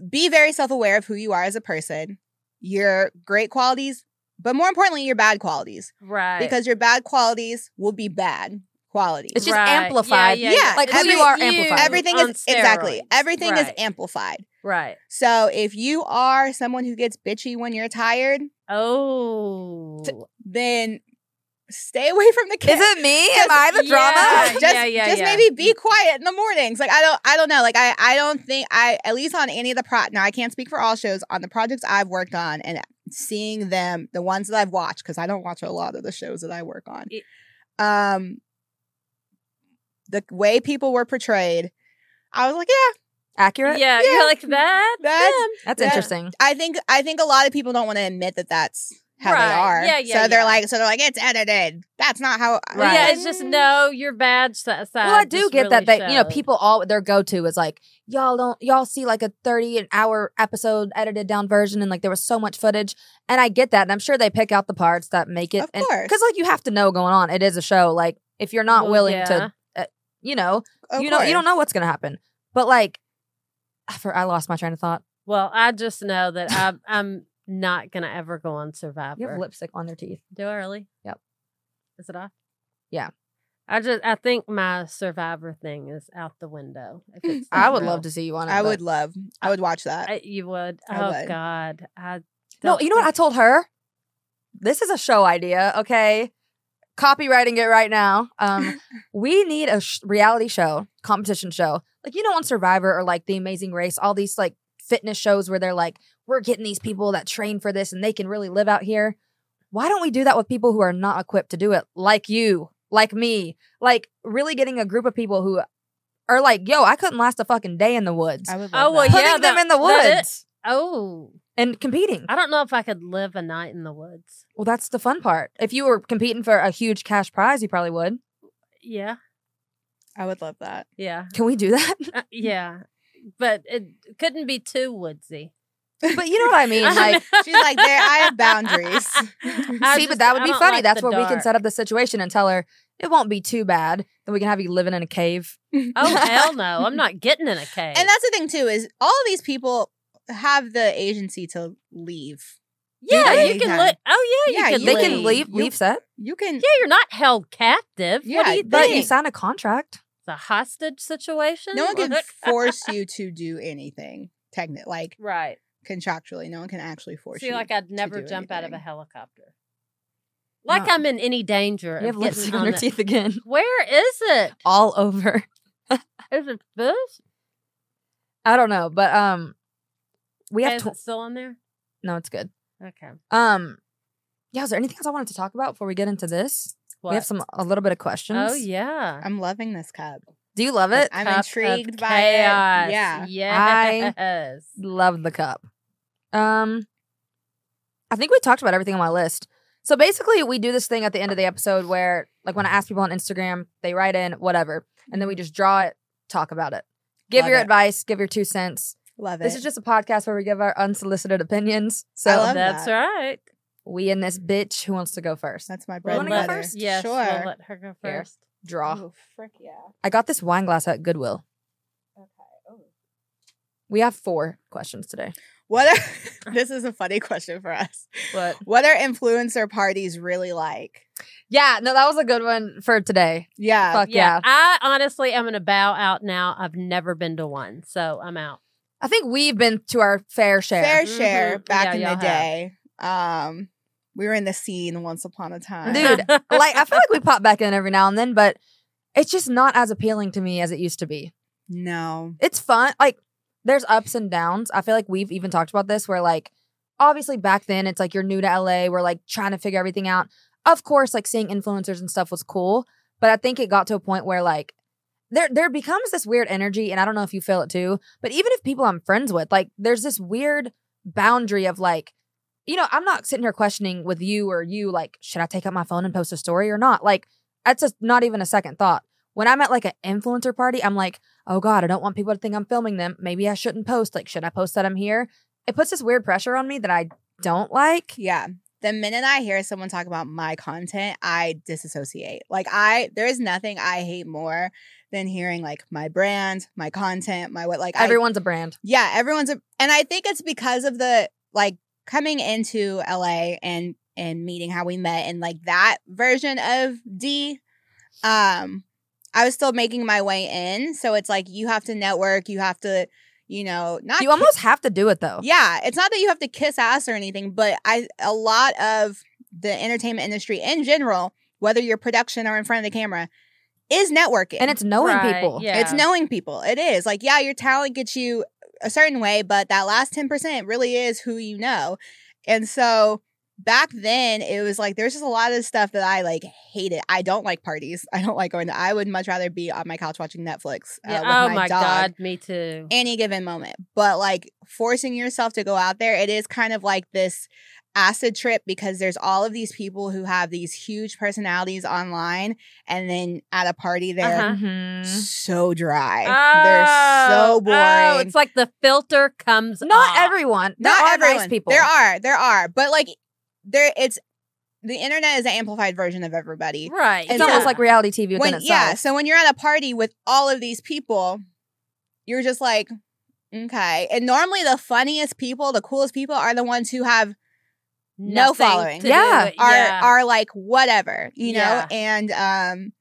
be very self-aware of who you are as a person your great qualities but more importantly your bad qualities right. because your bad qualities will be bad qualities It's just Right. amplified. Yeah, Yeah, yeah, like It's who you are amplified. everything on is exactly steroids. everything is amplified right. so if you are someone who gets bitchy when you're tired Oh. then stay away from the kids. is it me am i the drama Yeah. just, yeah, yeah, just yeah. maybe be quiet in the mornings. Like I don't, I don't know. Like I, I don't think I, at least on any of the pro. Now I can't speak for all shows. On the projects I've worked on and seeing them, the ones that I've watched, because I don't watch a lot of the shows that I work on. It- Um, the way people were portrayed, I was like, yeah, accurate Yeah, Yeah. you're like that. That's- them. that's Yeah. interesting I think, I think a lot of people don't want to admit that that's how Right. they are. Yeah, yeah, So they're like, so they're like, it's edited. That's not how. Right. Yeah, it's just mm. no. Your bad si- side. well i do just get that really they you know people all their go-to is like y'all don't y'all see like a 30 an hour episode edited down version and like there was so much footage and i get that and i'm sure they pick out the parts that make it Of course. because like you have to know going on it is a show like if you're not Well, willing yeah. to you know Of you know you don't know what's gonna happen but like I for i lost my train of thought Well, I just know that I'm I'm not gonna ever go on Survivor. you have lipstick on their teeth Do I really? Yep. Is it off? Yeah. I just I think my survivor thing is out the window. If it's I would real. love to see you on it. I would love. I would watch that. I, you would. I oh would. God. I No, you know what I told her? This is a show idea, okay? Copyrighting it right now. Um, we need a sh- reality show, competition show. Like you know on Survivor or like The Amazing Race, all these like fitness shows where they're like, we're getting these people that train for this and they can really live out here. Why don't we do that with people who are not equipped to do it? Like you, like me, like really getting a group of people who are like, yo, I couldn't last a fucking day in the woods. I would. Oh, Love well, that. Putting yeah, them that- in the woods Oh, and competing. I don't know if I could live a night in the woods. Well, that's the fun part. If you were competing for a huge cash prize, you probably would. Yeah. I would love that. Yeah. Can we do that? Uh, yeah. But it couldn't be too woodsy. but you know what I mean. Like, She's like, there. I have boundaries. I see, just- but that would be funny. like That's the where we can set up the situation and tell her it won't be too bad. Then we can have you living in a cave. Oh hell no! I'm not getting in a cave. And that's the thing too is all of these people have the agency to leave. yeah, Yeah, you you can. can. Li- oh yeah, you Yeah, can. you They leave. can leave, You- leave set, You can. Yeah, you're not held captive. what Yeah, do you but think? you sign a contract. it's a hostage situation. No one can force you to do anything. Technically, like right. contractually, no one can actually force See, you. like I'd never do jump out of a helicopter. Like No. I'm in any danger. You have of lipstick getting on on your teeth again, Where is it? all over. Is it this? I don't know, but um, we have is to. it still on there? No, it's good. Okay. Um, yeah. Is there anything else I wanted to talk about before we get into this? What? We have some a little bit of questions. Oh yeah. I'm loving this cup. Do you love it? I'm Cup intrigued by chaos. it. Yeah. Yes. I Love the cup. Um, I think we talked about everything on my list. So basically, we do this thing at the end of the episode where, like, when I ask people on Instagram, they write in whatever, and then we just draw it, talk about it, give Love your it. advice, give your two cents. Love it. This is just a podcast where we give our unsolicited opinions. So I love That's that. right. we and this bitch who wants to go first. That's my You bread wanna go first? Yes. sure. We'll let her go Here. first. Draw. Oh, frick yeah. I got this wine glass at Goodwill. Okay. Oh. We have four questions today. What? Are, this is a funny question for us. What? What are influencer parties really like? yeah, no, that was a good one for today. Yeah. Fuck yeah. I honestly am gonna bow out now. I've never been to one, so I'm out. I think we've been to our fair share. Fair Mhm. share back Yeah, in the y'all have. day. Um, we were in the scene once upon a time. Dude, like I feel like we pop back in every now and then, but it's just not as appealing to me as it used to be. No. It's fun. Like there's ups and downs. I feel like we've even talked about this where like obviously back then it's like you're new to LA, we're like trying to figure everything out. Of course, like seeing influencers and stuff was cool, but I think it got to a point where like there there becomes this weird energy and I don't know if you feel it too, but even if people I'm friends with, like there's this weird boundary of like you know, I'm not sitting here questioning with you or you like should I take out my phone and post a story or not? Like that's just not even a second thought. When I'm at like an influencer party, I'm like, oh God, I don't want people to think I'm filming them. Maybe I shouldn't post. Like, should I post that I'm here? It puts this weird pressure on me that I don't like. Yeah. The minute I hear someone talk about my content, I disassociate. Like I there is nothing I hate more than hearing like my brand, my content, my what like Everyone's a brand. Yeah, everyone's a, and I think it's because of the like coming into LA and and meeting how we met and like that version of D. Um, I was still making my way in, so it's like you have to network, you have to, you know, not You almost have to do it though. yeah, it's not that you have to kiss ass or anything, but I a lot of the entertainment industry in general, whether you're production or in front of the camera, is networking. And it's knowing Right, people. Yeah. It's knowing people. It is. Like, yeah, your talent gets you a certain way, but that last 10% really is who you know. And so back then, it was like there's just a lot of stuff that I like hated. I don't like parties. I don't like going to, I would much rather be on my couch watching Netflix. Uh, Yeah, with oh my, my dog god, me too. any given moment. But like forcing yourself to go out there, it is kind of like this acid trip because there's all of these people who have these huge personalities online and then at a party they're Uh-huh. Mhm. so dry. they're so Oh, boring. Oh, it's like the filter comes Not off. everyone. There Not are everyone. nice people. There are, there are. But like there it's the internet is an amplified version of everybody. Right. It's And almost like reality TV within When itself. yeah, so when you're at a party with all of these people, you're just like, okay. And normally the funniest people, the coolest people are the ones who have no Nothing following. Yeah. are yeah. are like whatever, you know? Yeah. And um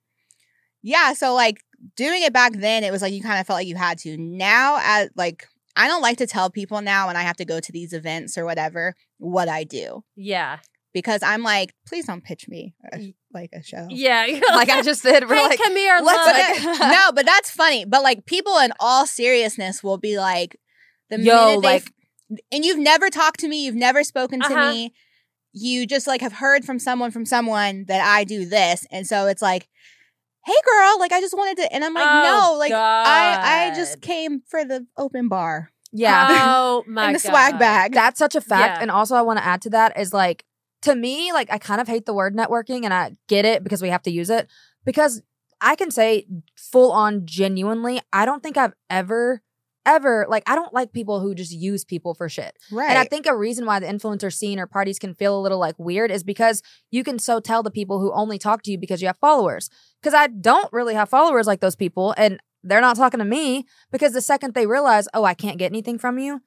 yeah, so like doing it back then, it was like you kind of felt like you had to. Now, at like, I don't like to tell people now when I have to go to these events or whatever what I do Yeah. because I'm like, please don't pitch me a, like a show. Yeah. like I just did. We're hey, like, come here. let's look. like- no, but that's funny. But like people in all seriousness will be like, the Yo, minute they, like- and you've never talked to me, you've never spoken to Uh-huh. me, you just like have heard from someone from someone that I do this, and so it's like, hey girl, like I just wanted to, and I'm like, Oh, no, like I I just came for the open bar yeah. Oh my and the swag bag. That's such a fact. Yeah. And also, I want to add to that is like, to me, like, I kind of hate the word networking and I get it because we have to use it. Because I can say full on genuinely, I don't think I've ever, ever, like, I don't like people who just use people for shit. right. And I think a reason why the influencer scene or parties can feel a little like weird is because you can so tell the people who only talk to you because you have followers. Because I don't really have followers like those people, and they're not talking to me because the second they realize, oh, I can't get anything from you,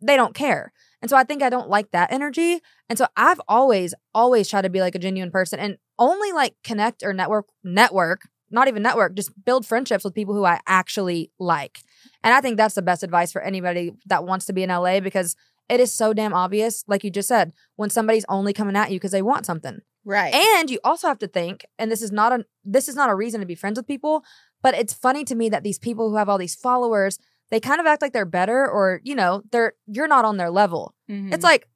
they don't care. And so I think I don't like that energy. And so I've always, always tried to be like a genuine person and only like connect or network, network, not even network, just build friendships with people who I actually like. And I think that's the best advice for anybody that wants to be in LA because it is so damn obvious, like you just said, when somebody's only coming at you because they want something. right. And you also have to think, and this is not a this is not a reason to be friends with people, but it's funny to me that these people who have all these followers, they kind of act like they're better or, you know, they're you're not on their level. Mhm. It's like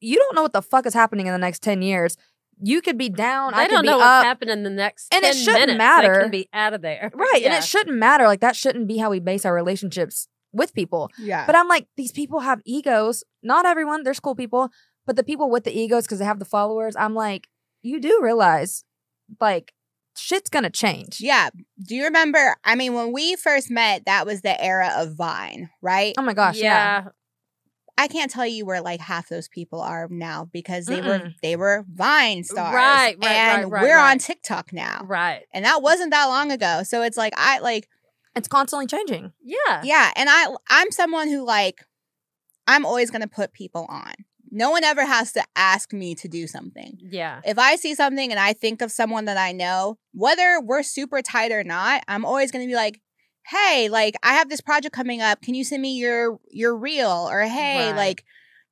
you don't know what the fuck is happening in the next 10 years. You could be down, I I could don't be know up. what's happening in the next And it shouldn't minutes. matter. They can be out of there. Right. And it shouldn't matter. Like that shouldn't be how we base our relationships with people. yeah. But I'm like, these people have egos. Not everyone, there's cool people, but the people with the egos because they have the followers, I'm like, you do realize, like, shit's gonna change. yeah. Do you remember? I mean, when we first met, that was the era of Vine, right? Oh my gosh, yeah. yeah. I can't tell you where like half those people are now because they were Mm-mm. they were Vine stars, Right, right, and right, right, we're on. TikTok now, Right. and that wasn't that long ago. So it's like I like It's constantly changing. Yeah. yeah, and I I'm someone who like I'm always gonna put people on. No one ever has to ask me to do something. Yeah. If I see something and I think of someone that I know, whether we're super tight or not, I'm always going to be like, "Hey, like I have this project coming up. Can you send me your your reel?" Or, "Hey, Right. like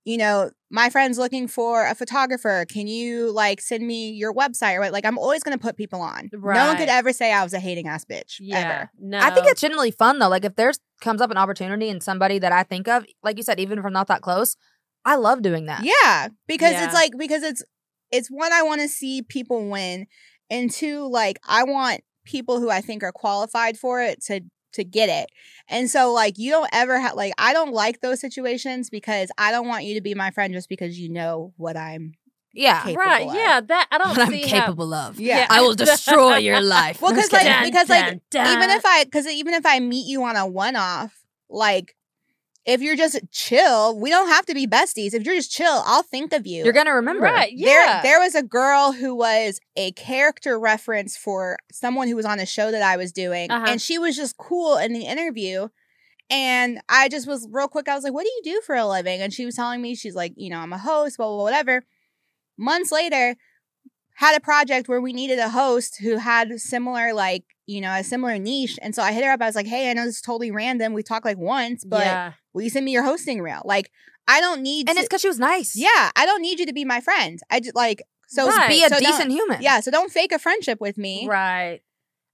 you know, my friend's looking for a photographer. Can you like send me your website?" Or what? like I'm always going to put people on. No one could ever say I was a hating ass bitch Yeah. ever. No. I think it's generally fun though. Like if there's comes up an opportunity and somebody that I think of, like you said, even if I'm not that close, I love doing that. Yeah, because Yeah. it's like because it's it's one I want to see people win, and two like I want people who I think are qualified for it to to get it. And so like you don't ever have like I don't like those situations because I don't want you to be my friend just because you know what I'm. Yeah. right. of. Yeah. That I don't What I'm see how- capable of. Yeah. I will destroy your life. Well, because like kidding. because like Dun, dun, even if I because even if I meet you on a one off like. If you're just chill, we don't have to be besties. If you're just chill, I'll think of you. you're gonna remember. Right. There, Yeah. there was a girl who was a character reference for someone who was on a show that I was doing, Uh-huh. and she was just cool in the interview. And I just was real quick. I was like, "What do you do for a living?" And she was telling me, she's like, "You know, I'm a host, blah blah, blah whatever." Months later, had a project where we needed a host who had similar, like, you know, a similar niche. And so I hit her up. I was like, "Hey, I know this is totally random. We talked like once, but yeah. Will you send me your hosting reel? Like, I don't need And to- it's because she was nice. yeah, I don't need you to be my friend. I just like so Right. Be a so decent human. Yeah, so don't fake a friendship with me. Right.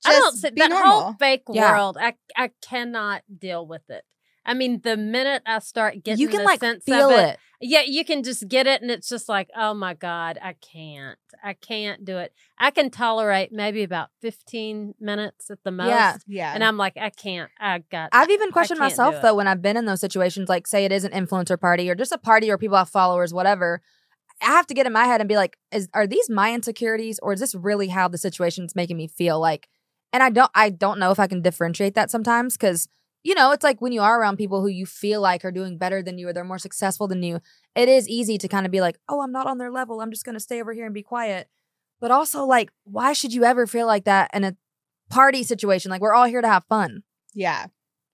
Just I don't see be that normal. whole fake Yeah. world. I I cannot deal with it. I mean, the minute I start getting you can the like sense feel of it. Yeah, you can just get it, and it's just like, oh my god, I can't, I can't do it. I can tolerate maybe about fifteen minutes at the most, Yeah. yeah, and I'm like, I can't. I got. I've even questioned myself though when I've been in those situations, like say it is an influencer party or just a party where people have followers, whatever. I have to get in my head and be like, is are these my insecurities or is this really how the situation's making me feel? Like, and I don't I don't know if I can differentiate that sometimes because you know it's like when you are around people who you feel like are doing better than you or they're more successful than you, it is easy to kind of be like, oh, I'm not on their level. I'm just gonna stay over here and be quiet. But also, like, why should you ever feel like that in a party situation? Like, we're all here to have fun. yeah.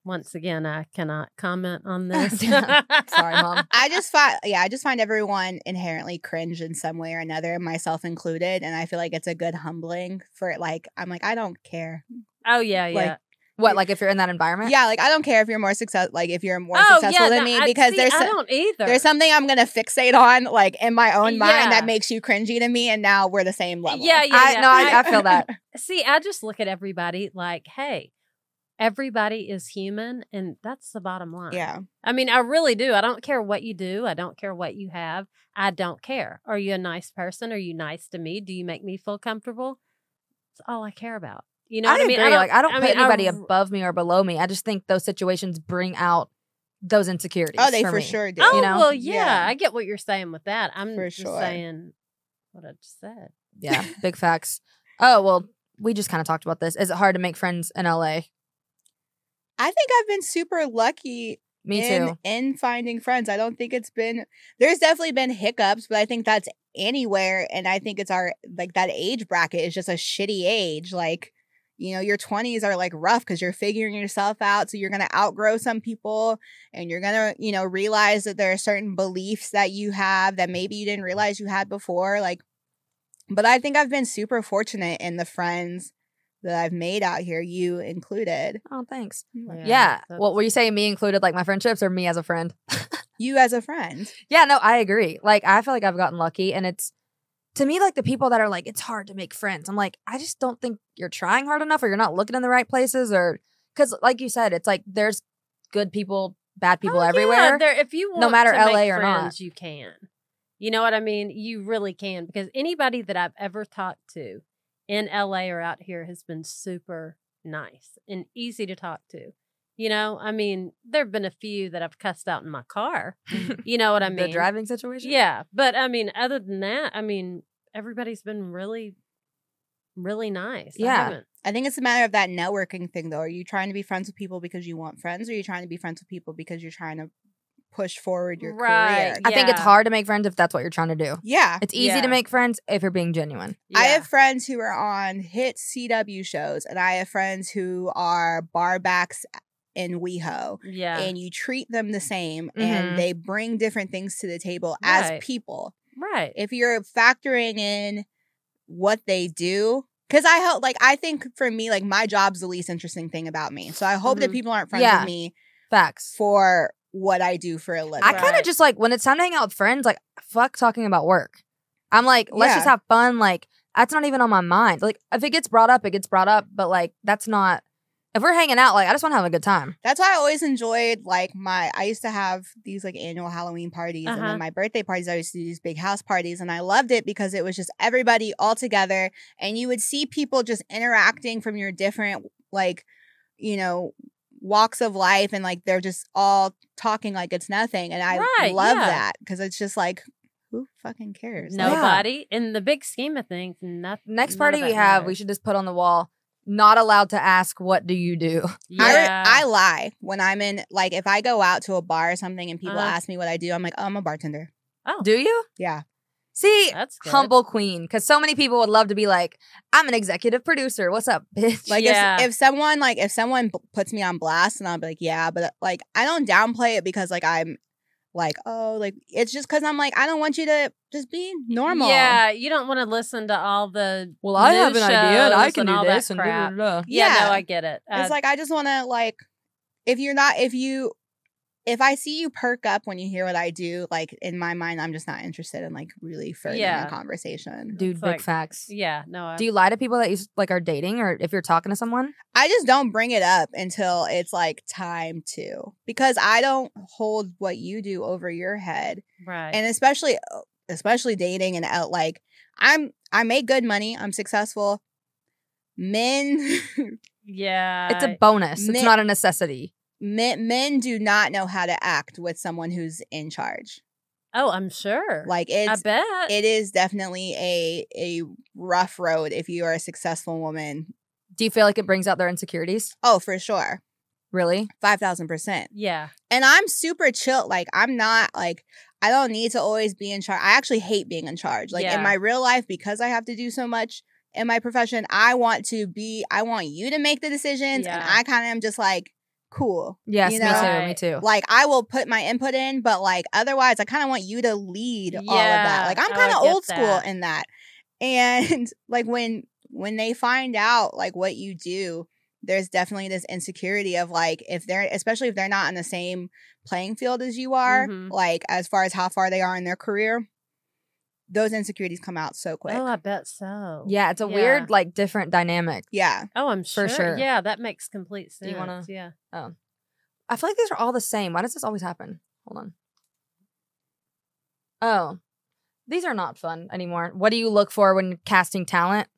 Once again, I cannot comment on this. Sorry, Mom. I just find, yeah, I just find everyone inherently cringe in some way or another, myself included. And I feel like it's a good humbling for like, I'm like, I don't care. Oh yeah, yeah. Like, What, like if you're in that environment? Yeah, like I don't care if you're more success, like if you're more oh successful yeah, than no, me, I- because see, there's I don't either. there's something I'm gonna fixate on, like in my own mind, Yeah. that makes you cringy to me, and now we're the same level. Yeah, yeah, I, yeah. no, I, I feel that. See, I just look at everybody like, hey, everybody is human, and that's the bottom line. yeah. I mean, I really do. I don't care what you do. I don't care what you have. I don't care. Are you a nice person? Are you nice to me? Do you make me feel comfortable? That's all I care about. You know I what I agree. mean? like I don't put mean, I anybody above me or below me. I just think those situations bring out those insecurities. Oh, they for, for me. sure do. Oh you know? well, yeah, Yeah. I get what you're saying with that. I'm For just sure. saying what I just said. Yeah, big facts. Oh well, we just kind of talked about this. Is it hard to make friends in LA? I think I've been super lucky Me in, too. in finding friends. I don't think it's been there's definitely been hiccups, but I think that's anywhere and I think it's our like that age bracket is just a shitty age. Like, you know, your 20s are like rough cuz you're figuring yourself out, so you're going to outgrow some people and you're going to, you know, realize that there are certain beliefs that you have that maybe you didn't realize you had before like but I think I've been super fortunate in the friends that I've made out here, you included. Oh, thanks. Mm-hmm. Yeah, Yeah. that's- Well, were you saying me included, like my friendships, or me as a friend? You as a friend. Yeah, no, I agree. Like, I feel like I've gotten lucky, and it's to me like the people that are like, it's hard to make friends. I'm like, I just don't think you're trying hard enough, or you're not looking in the right places, or because, like you said, it's like there's good people, bad people Oh, yeah, everywhere. there, if you want no matter LA or friends, not. you can. You know what I mean? You really can because anybody that I've ever talked to in LA or out here has been super nice and easy to talk to. You know, I mean, there have been a few that I've cussed out in my car. You know what I mean? the driving situation. Yeah, but I mean, other than that, I mean, everybody's been really, really nice. Yeah. haven't- I think it's a matter of that networking thing, though. Are you trying to be friends with people because you want friends, or are you trying to be friends with people because you're trying to push forward your Right. career? I think it's hard to make friends if that's what you're trying to do. Yeah. It's easy Yeah. to make friends if you're being genuine. I have friends who are on hit CW shows, and I have friends who are barbacks in WeHo. yeah, And you treat them the same, Mhm. and they bring different things to the table as people. right. if you're factoring in what they do because i hope like i think for me like my job's the least interesting thing about me so i hope that Mhm. people aren't friends Yeah. with me Facts. for what i do for a living I kind of Right. just like when it's time to hang out with friends, like fuck talking about work. I'm like, let's just have fun. Like that's not even on my mind. Like if it gets brought up, it gets brought up. But like that's not. If we're hanging out, like I just want to have a good time. that's why i always enjoyed like my i used to have these like annual halloween parties and Uh-huh. then my birthday parties i used to do these big house parties and i loved it because it was just everybody all together and you would see people just interacting from your different like you know walks of life and like they're just all talking like it's nothing and i Right, love yeah. that because it's just like who fucking cares No. Like, Nobody in the big scheme of things. Nothing. Next party we have, we should just put on the wall. Not allowed to ask, what do you do? I, Yeah. I lie when I'm in like if I go out to a bar or something and people Uh-huh. ask me what I do, I'm like, oh, I'm a bartender. Oh do you? Yeah. See, That's good. humble queen. Because so many people would love to be like, I'm an executive producer. What's up, bitch? Like Yeah. if if someone like if someone b- puts me on blast and I'll be like, yeah, but like I don't downplay it because like I'm like, oh, like it's just because I'm like I don't want you to just be normal. Yeah, you don't want to listen to all the. well, I have an idea and I can and all do that this and da, da, crap. da, da. Yeah, Yeah. no, I get it. It's Uh, like I just want to like if you're not if you if I see you perk up when you hear what I do, like in my mind, I'm just not interested in like really furthering Yeah. a conversation. Dude, It's big like- facts. yeah, no. I, Do you lie to people that you like are dating or if you're talking to someone? I just don't bring it up until it's like time to because I don't hold what you do over your head. right. And especially uh, especially dating and out like I'm I make good money, I'm successful. Men yeah, It's a bonus. mi- It's not a necessity. Men men do not know how to act with someone who's in charge. oh, I'm sure. Like it's I bet. it is definitely a a rough road if you are a successful woman. Do you feel like it brings out their insecurities? Oh, for sure. Really? 5000%. yeah, and I'm super chill. Like I'm not like I don't need to always be in charge. I actually hate being in charge. Like Yeah. in my real life, because I have to do so much in my profession, I want to be. I want you to make the decisions, and I kind of am just like cool. Yes, You me too. Me too. Like I will put my input in, but like otherwise, I kind of want you to lead all of that. Like I'm Oh, kind of old school that. in that. And like when when they find out like what you do, there's definitely this insecurity of like if they're especially if they're not in the same playing field as you are, Mhm. like as far as how far they are in their career, those insecurities come out so quick. Oh, I bet so. yeah, it's a Yeah. weird, like, different dynamic. yeah. Oh, I'm sure. For sure. Yeah, that makes complete sense. Do you wanna- Yeah. Oh, I feel like these are all the same. Why does this always happen? Hold on. Oh, these are not fun anymore. What do you look for when casting talent?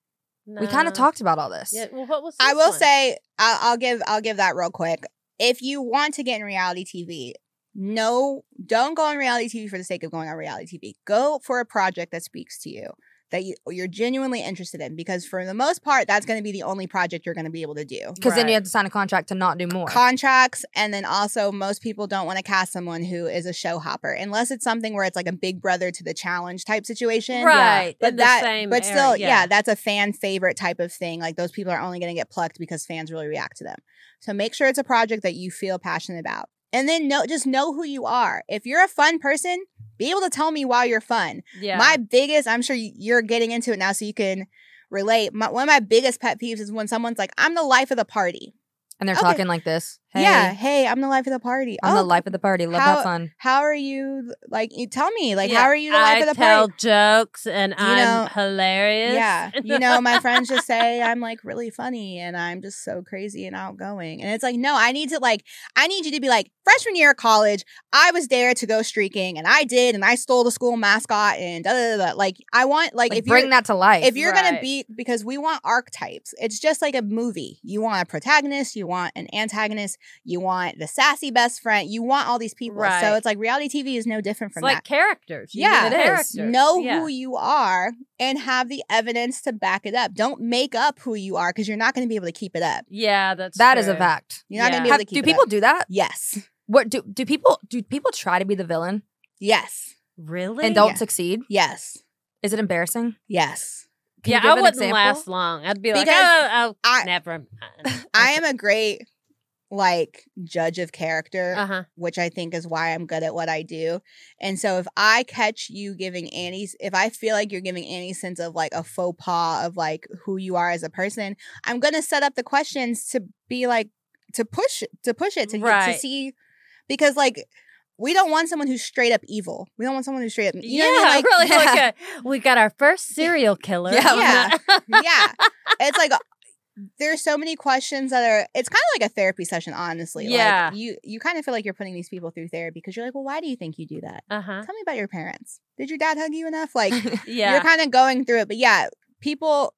We kind of talked about all this. Yeah. Well, what was? I will one? say I'll, I'll give I'll give that real quick. If you want to get in reality TV, no, don't go on reality TV for the sake of going on reality TV. Go for a project that speaks to you that you, you're genuinely interested in, because for the most part, that's going to be the only project you're going to be able to do. Because then you have to sign a contract to not do more. Contracts, and then also most people don't want to cast someone who is a show hopper unless it's something where it's like a Big Brother to the challenge type situation. Right. But in that, the same but still, area, yeah. that's a fan favorite type of thing. Like those people are only going to get plucked because fans really react to them. So make sure it's a project that you feel passionate about, and then know just know who you are. If you're a fun person, be able to tell me why you're fun. yeah. My biggest, I'm sure you- you're getting into it now, so you can relate. My, one of my biggest pet peeves is when someone's like, "I'm the life of the party." and they're Okay. talking like this. Hey, Yeah, hey, I'm the life of the party. I'm oh, the life of the party. Love how- that fun. How are you? Like, you tell me. Like, Yeah, how are you the life I of the party? I tell jokes and You I'm know- hilarious. Yeah. You know, my friends just say I'm like really funny and I'm just so crazy and outgoing. And it's like, no, I need to like, I need you to be like, freshman year of college, I was there to go streaking and I did and I stole the school mascot and da da da. da. Like, I want, like, Like, if bring that to life. if you're gonna Right. be because we want archetypes it's just like a movie you want a protagonist you want an antagonist you want the sassy best friend you want all these people so it's like reality tv is no different It's from like that characters. You Yeah, need it is. characters. know Yeah. who you are and have the evidence to back it up don't make up who you are because you're not going to be able to keep it up Yeah, that's that is a fact. you're not going to be able Have- to do keep it people up. do that? yes What do do people do people try to be the villain yes Really? and don't Yeah. succeed? yes Is it embarrassing? yes Can yeah, I wouldn't example? last long. I'd be like, Because oh, oh I- never. mind. i am a great like judge of character Uh huh. which I think is why I'm good at what I do. And so if I catch you giving any, if I feel like you're giving any sense of like a faux pas of like who you are as a person, I'm gonna set up the questions to be like to push to push it to, to see because like we don't want someone who's straight up evil. We don't want someone who's straight up. You yeah, know what I mean? Like, really. Yeah. Like a, we got our first serial killer. Yeah. yeah. It's like there's so many questions that are it's kind of like a therapy session honestly. Yeah. like you you kind of feel like you're putting these people through therapy because you're like well why do you think you do that? Uh huh. tell me about your parents. Did your dad hug you enough? Like Yeah. you're kind of going through it. But yeah people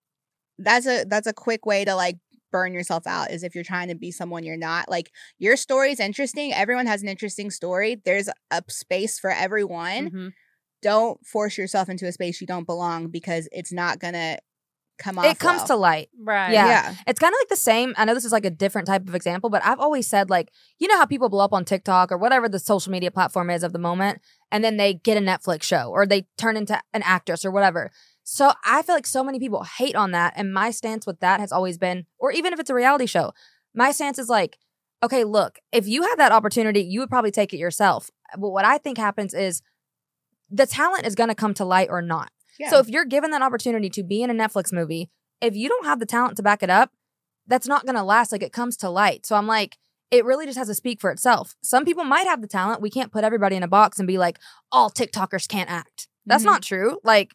that's a that's a quick way to like burn yourself out is if you're trying to be someone you're not. Like your story is interesting. Everyone has an interesting story. There's a space for everyone. Mhm. don't force yourself into a space you don't belong because it's not gonna come off it comes well. to light. Right. Yeah. yeah It's kind of like the same. I know this is like a different type of example, but I've always said like, you know how people blow up on TikTok or whatever the social media platform is of the moment, and then they get a Netflix show or they turn into an actress or whatever. So I feel like so many people hate on that, and my stance with that has always been, or even if it's a reality show, my stance is like, okay, look, if you had that opportunity, you would probably take it yourself. But what I think happens is the talent is going to come to light or not. Yeah So if you're given that opportunity to be in a Netflix movie, if you don't have the talent to back it up, that's not going to last. Like it comes to light. So I'm like, it really just has to speak for itself. Some people might have the talent. We can't put everybody in a box and be like, all TikTokers can't act. That's Mhm. not true. Like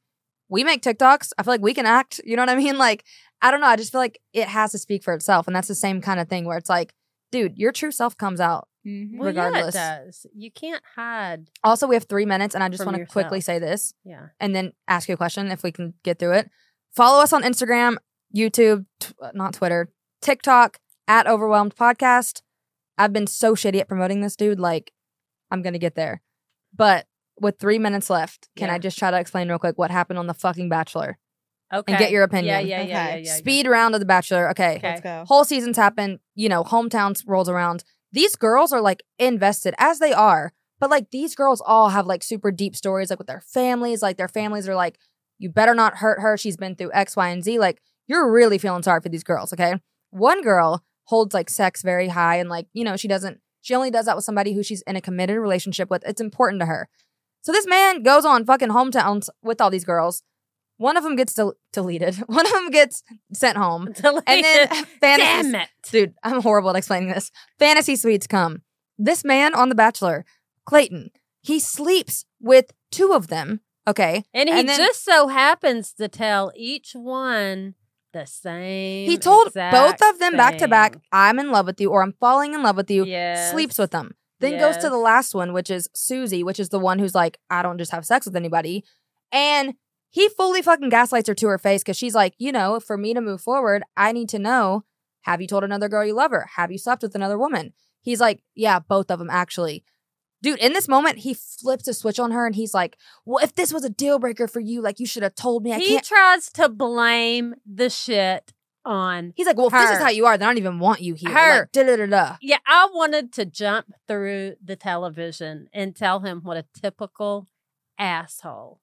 we make TikToks. I feel like we can act. You know what I mean? Like, I don't know. I just feel like it has to speak for itself. And that's the same kind of thing where it's like, dude, your true self comes out. Mhm. Well, regardless. yeah, it does. You can't hide. Also, we have three minutes, and I just want to quickly say this. Yeah. and then ask you a question if we can get through it. Follow us on Instagram, YouTube, t- uh, not Twitter, TikTok at Overwhelmed Podcast. I've been so shitty at promoting this, dude. Like, I'm gonna get there, but with three minutes left, can Yeah. I just try to explain real quick what happened on the fucking Bachelor? Okay. And get your opinion. yeah, yeah, yeah, Okay. yeah, yeah. Speed round of the Bachelor. Okay. Okay. let's go Whole seasons happen, you know, hometowns rolls around. These girls are like invested as they are, but like these girls all have like super deep stories, like with their families. Like their families are like, you better not hurt her. She's been through X, Y, and Z. Like you're really feeling sorry for these girls, okay? One girl holds like sex very high and like, you know, she doesn't she only does that with somebody who she's in a committed relationship with. It's important to her. So this man goes on fucking hometowns with all these girls. One of them gets del- deleted. One of them gets sent home. And then fantasy Damn it. dude, I'm horrible at explaining this. Fantasy suites come. This man on The Bachelor, Clayton, he sleeps with two of them. Okay. And he And then- just so happens to tell each one the same. He told both of them back to back. I'm in love with you or I'm falling in love with you. Yes. Sleeps with them. Then goes to the last one, which is Susie, which is the one who's like, I don't just have sex with anybody. And he fully fucking gaslights her to her face because she's like, you know, for me to move forward, I need to know have you told another girl you love her? Have you slept with another woman? He's like, yeah, both of them actually. Dude, in this moment, he flips a switch on her and he's like, well, if this was a deal breaker for you, like you should have told me. I He can't. tries to blame the shit on. He's like, well, if this is how you are, then I don't even want you here. Her. Like. Yeah, I wanted to jump through the television and tell him what a typical asshole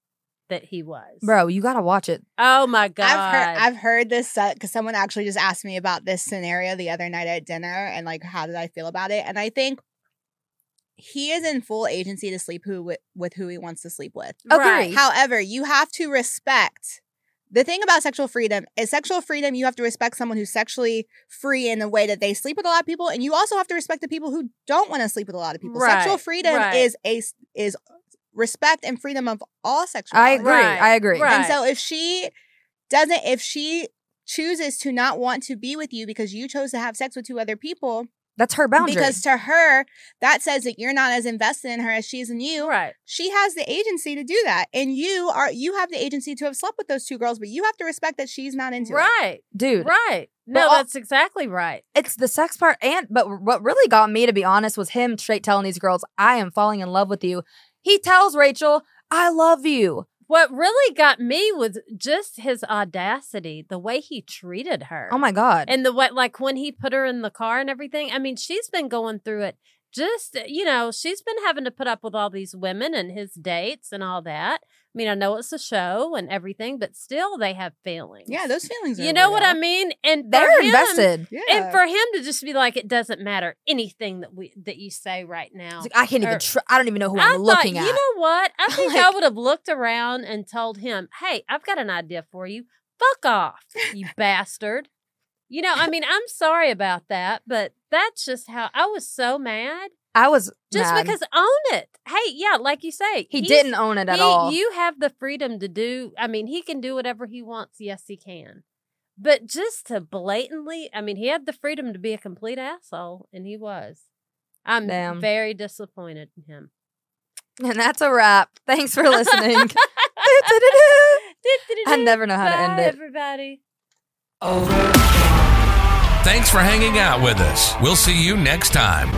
that he was. Bro, you gotta watch it. Oh my god. I've heard I've heard this because someone actually just asked me about this scenario the other night at dinner and like how did I feel about it? And I think he is in full agency to sleep who with, with who he wants to sleep with. Agree. However, you have to respect the thing about sexual freedom is sexual freedom. You have to respect someone who's sexually free in the way that they sleep with a lot of people, and you also have to respect the people who don't want to sleep with a lot of people. Sexual freedom right. is a is respect and freedom of all sexual I agree. Right, I agree. right. And so if she doesn't, if she chooses to not want to be with you because you chose to have sex with two other people, That's her boundary. because to her that says that you're not as invested in her as she is in you. right. She has the agency to do that, and you are you have the agency to have slept with those two girls, but you have to respect that she's not into it. Right. dude, Right. No, all- that's exactly right. it's the sex part and but what really got me to be honest was him straight telling these girls, I am falling in love with you. He tells Rachel, I love you. What really got me was just his audacity, the way he treated her. Oh my God. And the way, like when he put her in the car and everything. I mean, she's been going through it. Just, you know, she's been having to put up with all these women and his dates and all that. I mean, I know it's a show and everything, but still they have feelings. Yeah, those feelings. Are You know what I mean? And They're him- invested. Yeah. And for him to just be like, it doesn't matter anything that we that you say right now. Like, I can't even tr- I don't even know who I I'm looking at. You know what? I think I would have looked around and told him, "Hey, I've got an idea for you. Fuck off, you bastard." You know, I mean, I'm sorry about that, but that's just how I was so mad. I was Just mad. because own it. Hey, yeah, like you say, he didn't own it at he- all. You have the freedom to do. I mean, he can do whatever he wants. Yes, he can. But just to blatantly, I mean, he had the freedom to be a complete asshole, and he was. I'm Damn. very disappointed in him. and that's a wrap. Thanks for listening. I never know how to end it. everybody. Thanks for hanging out with us. We'll see you next time.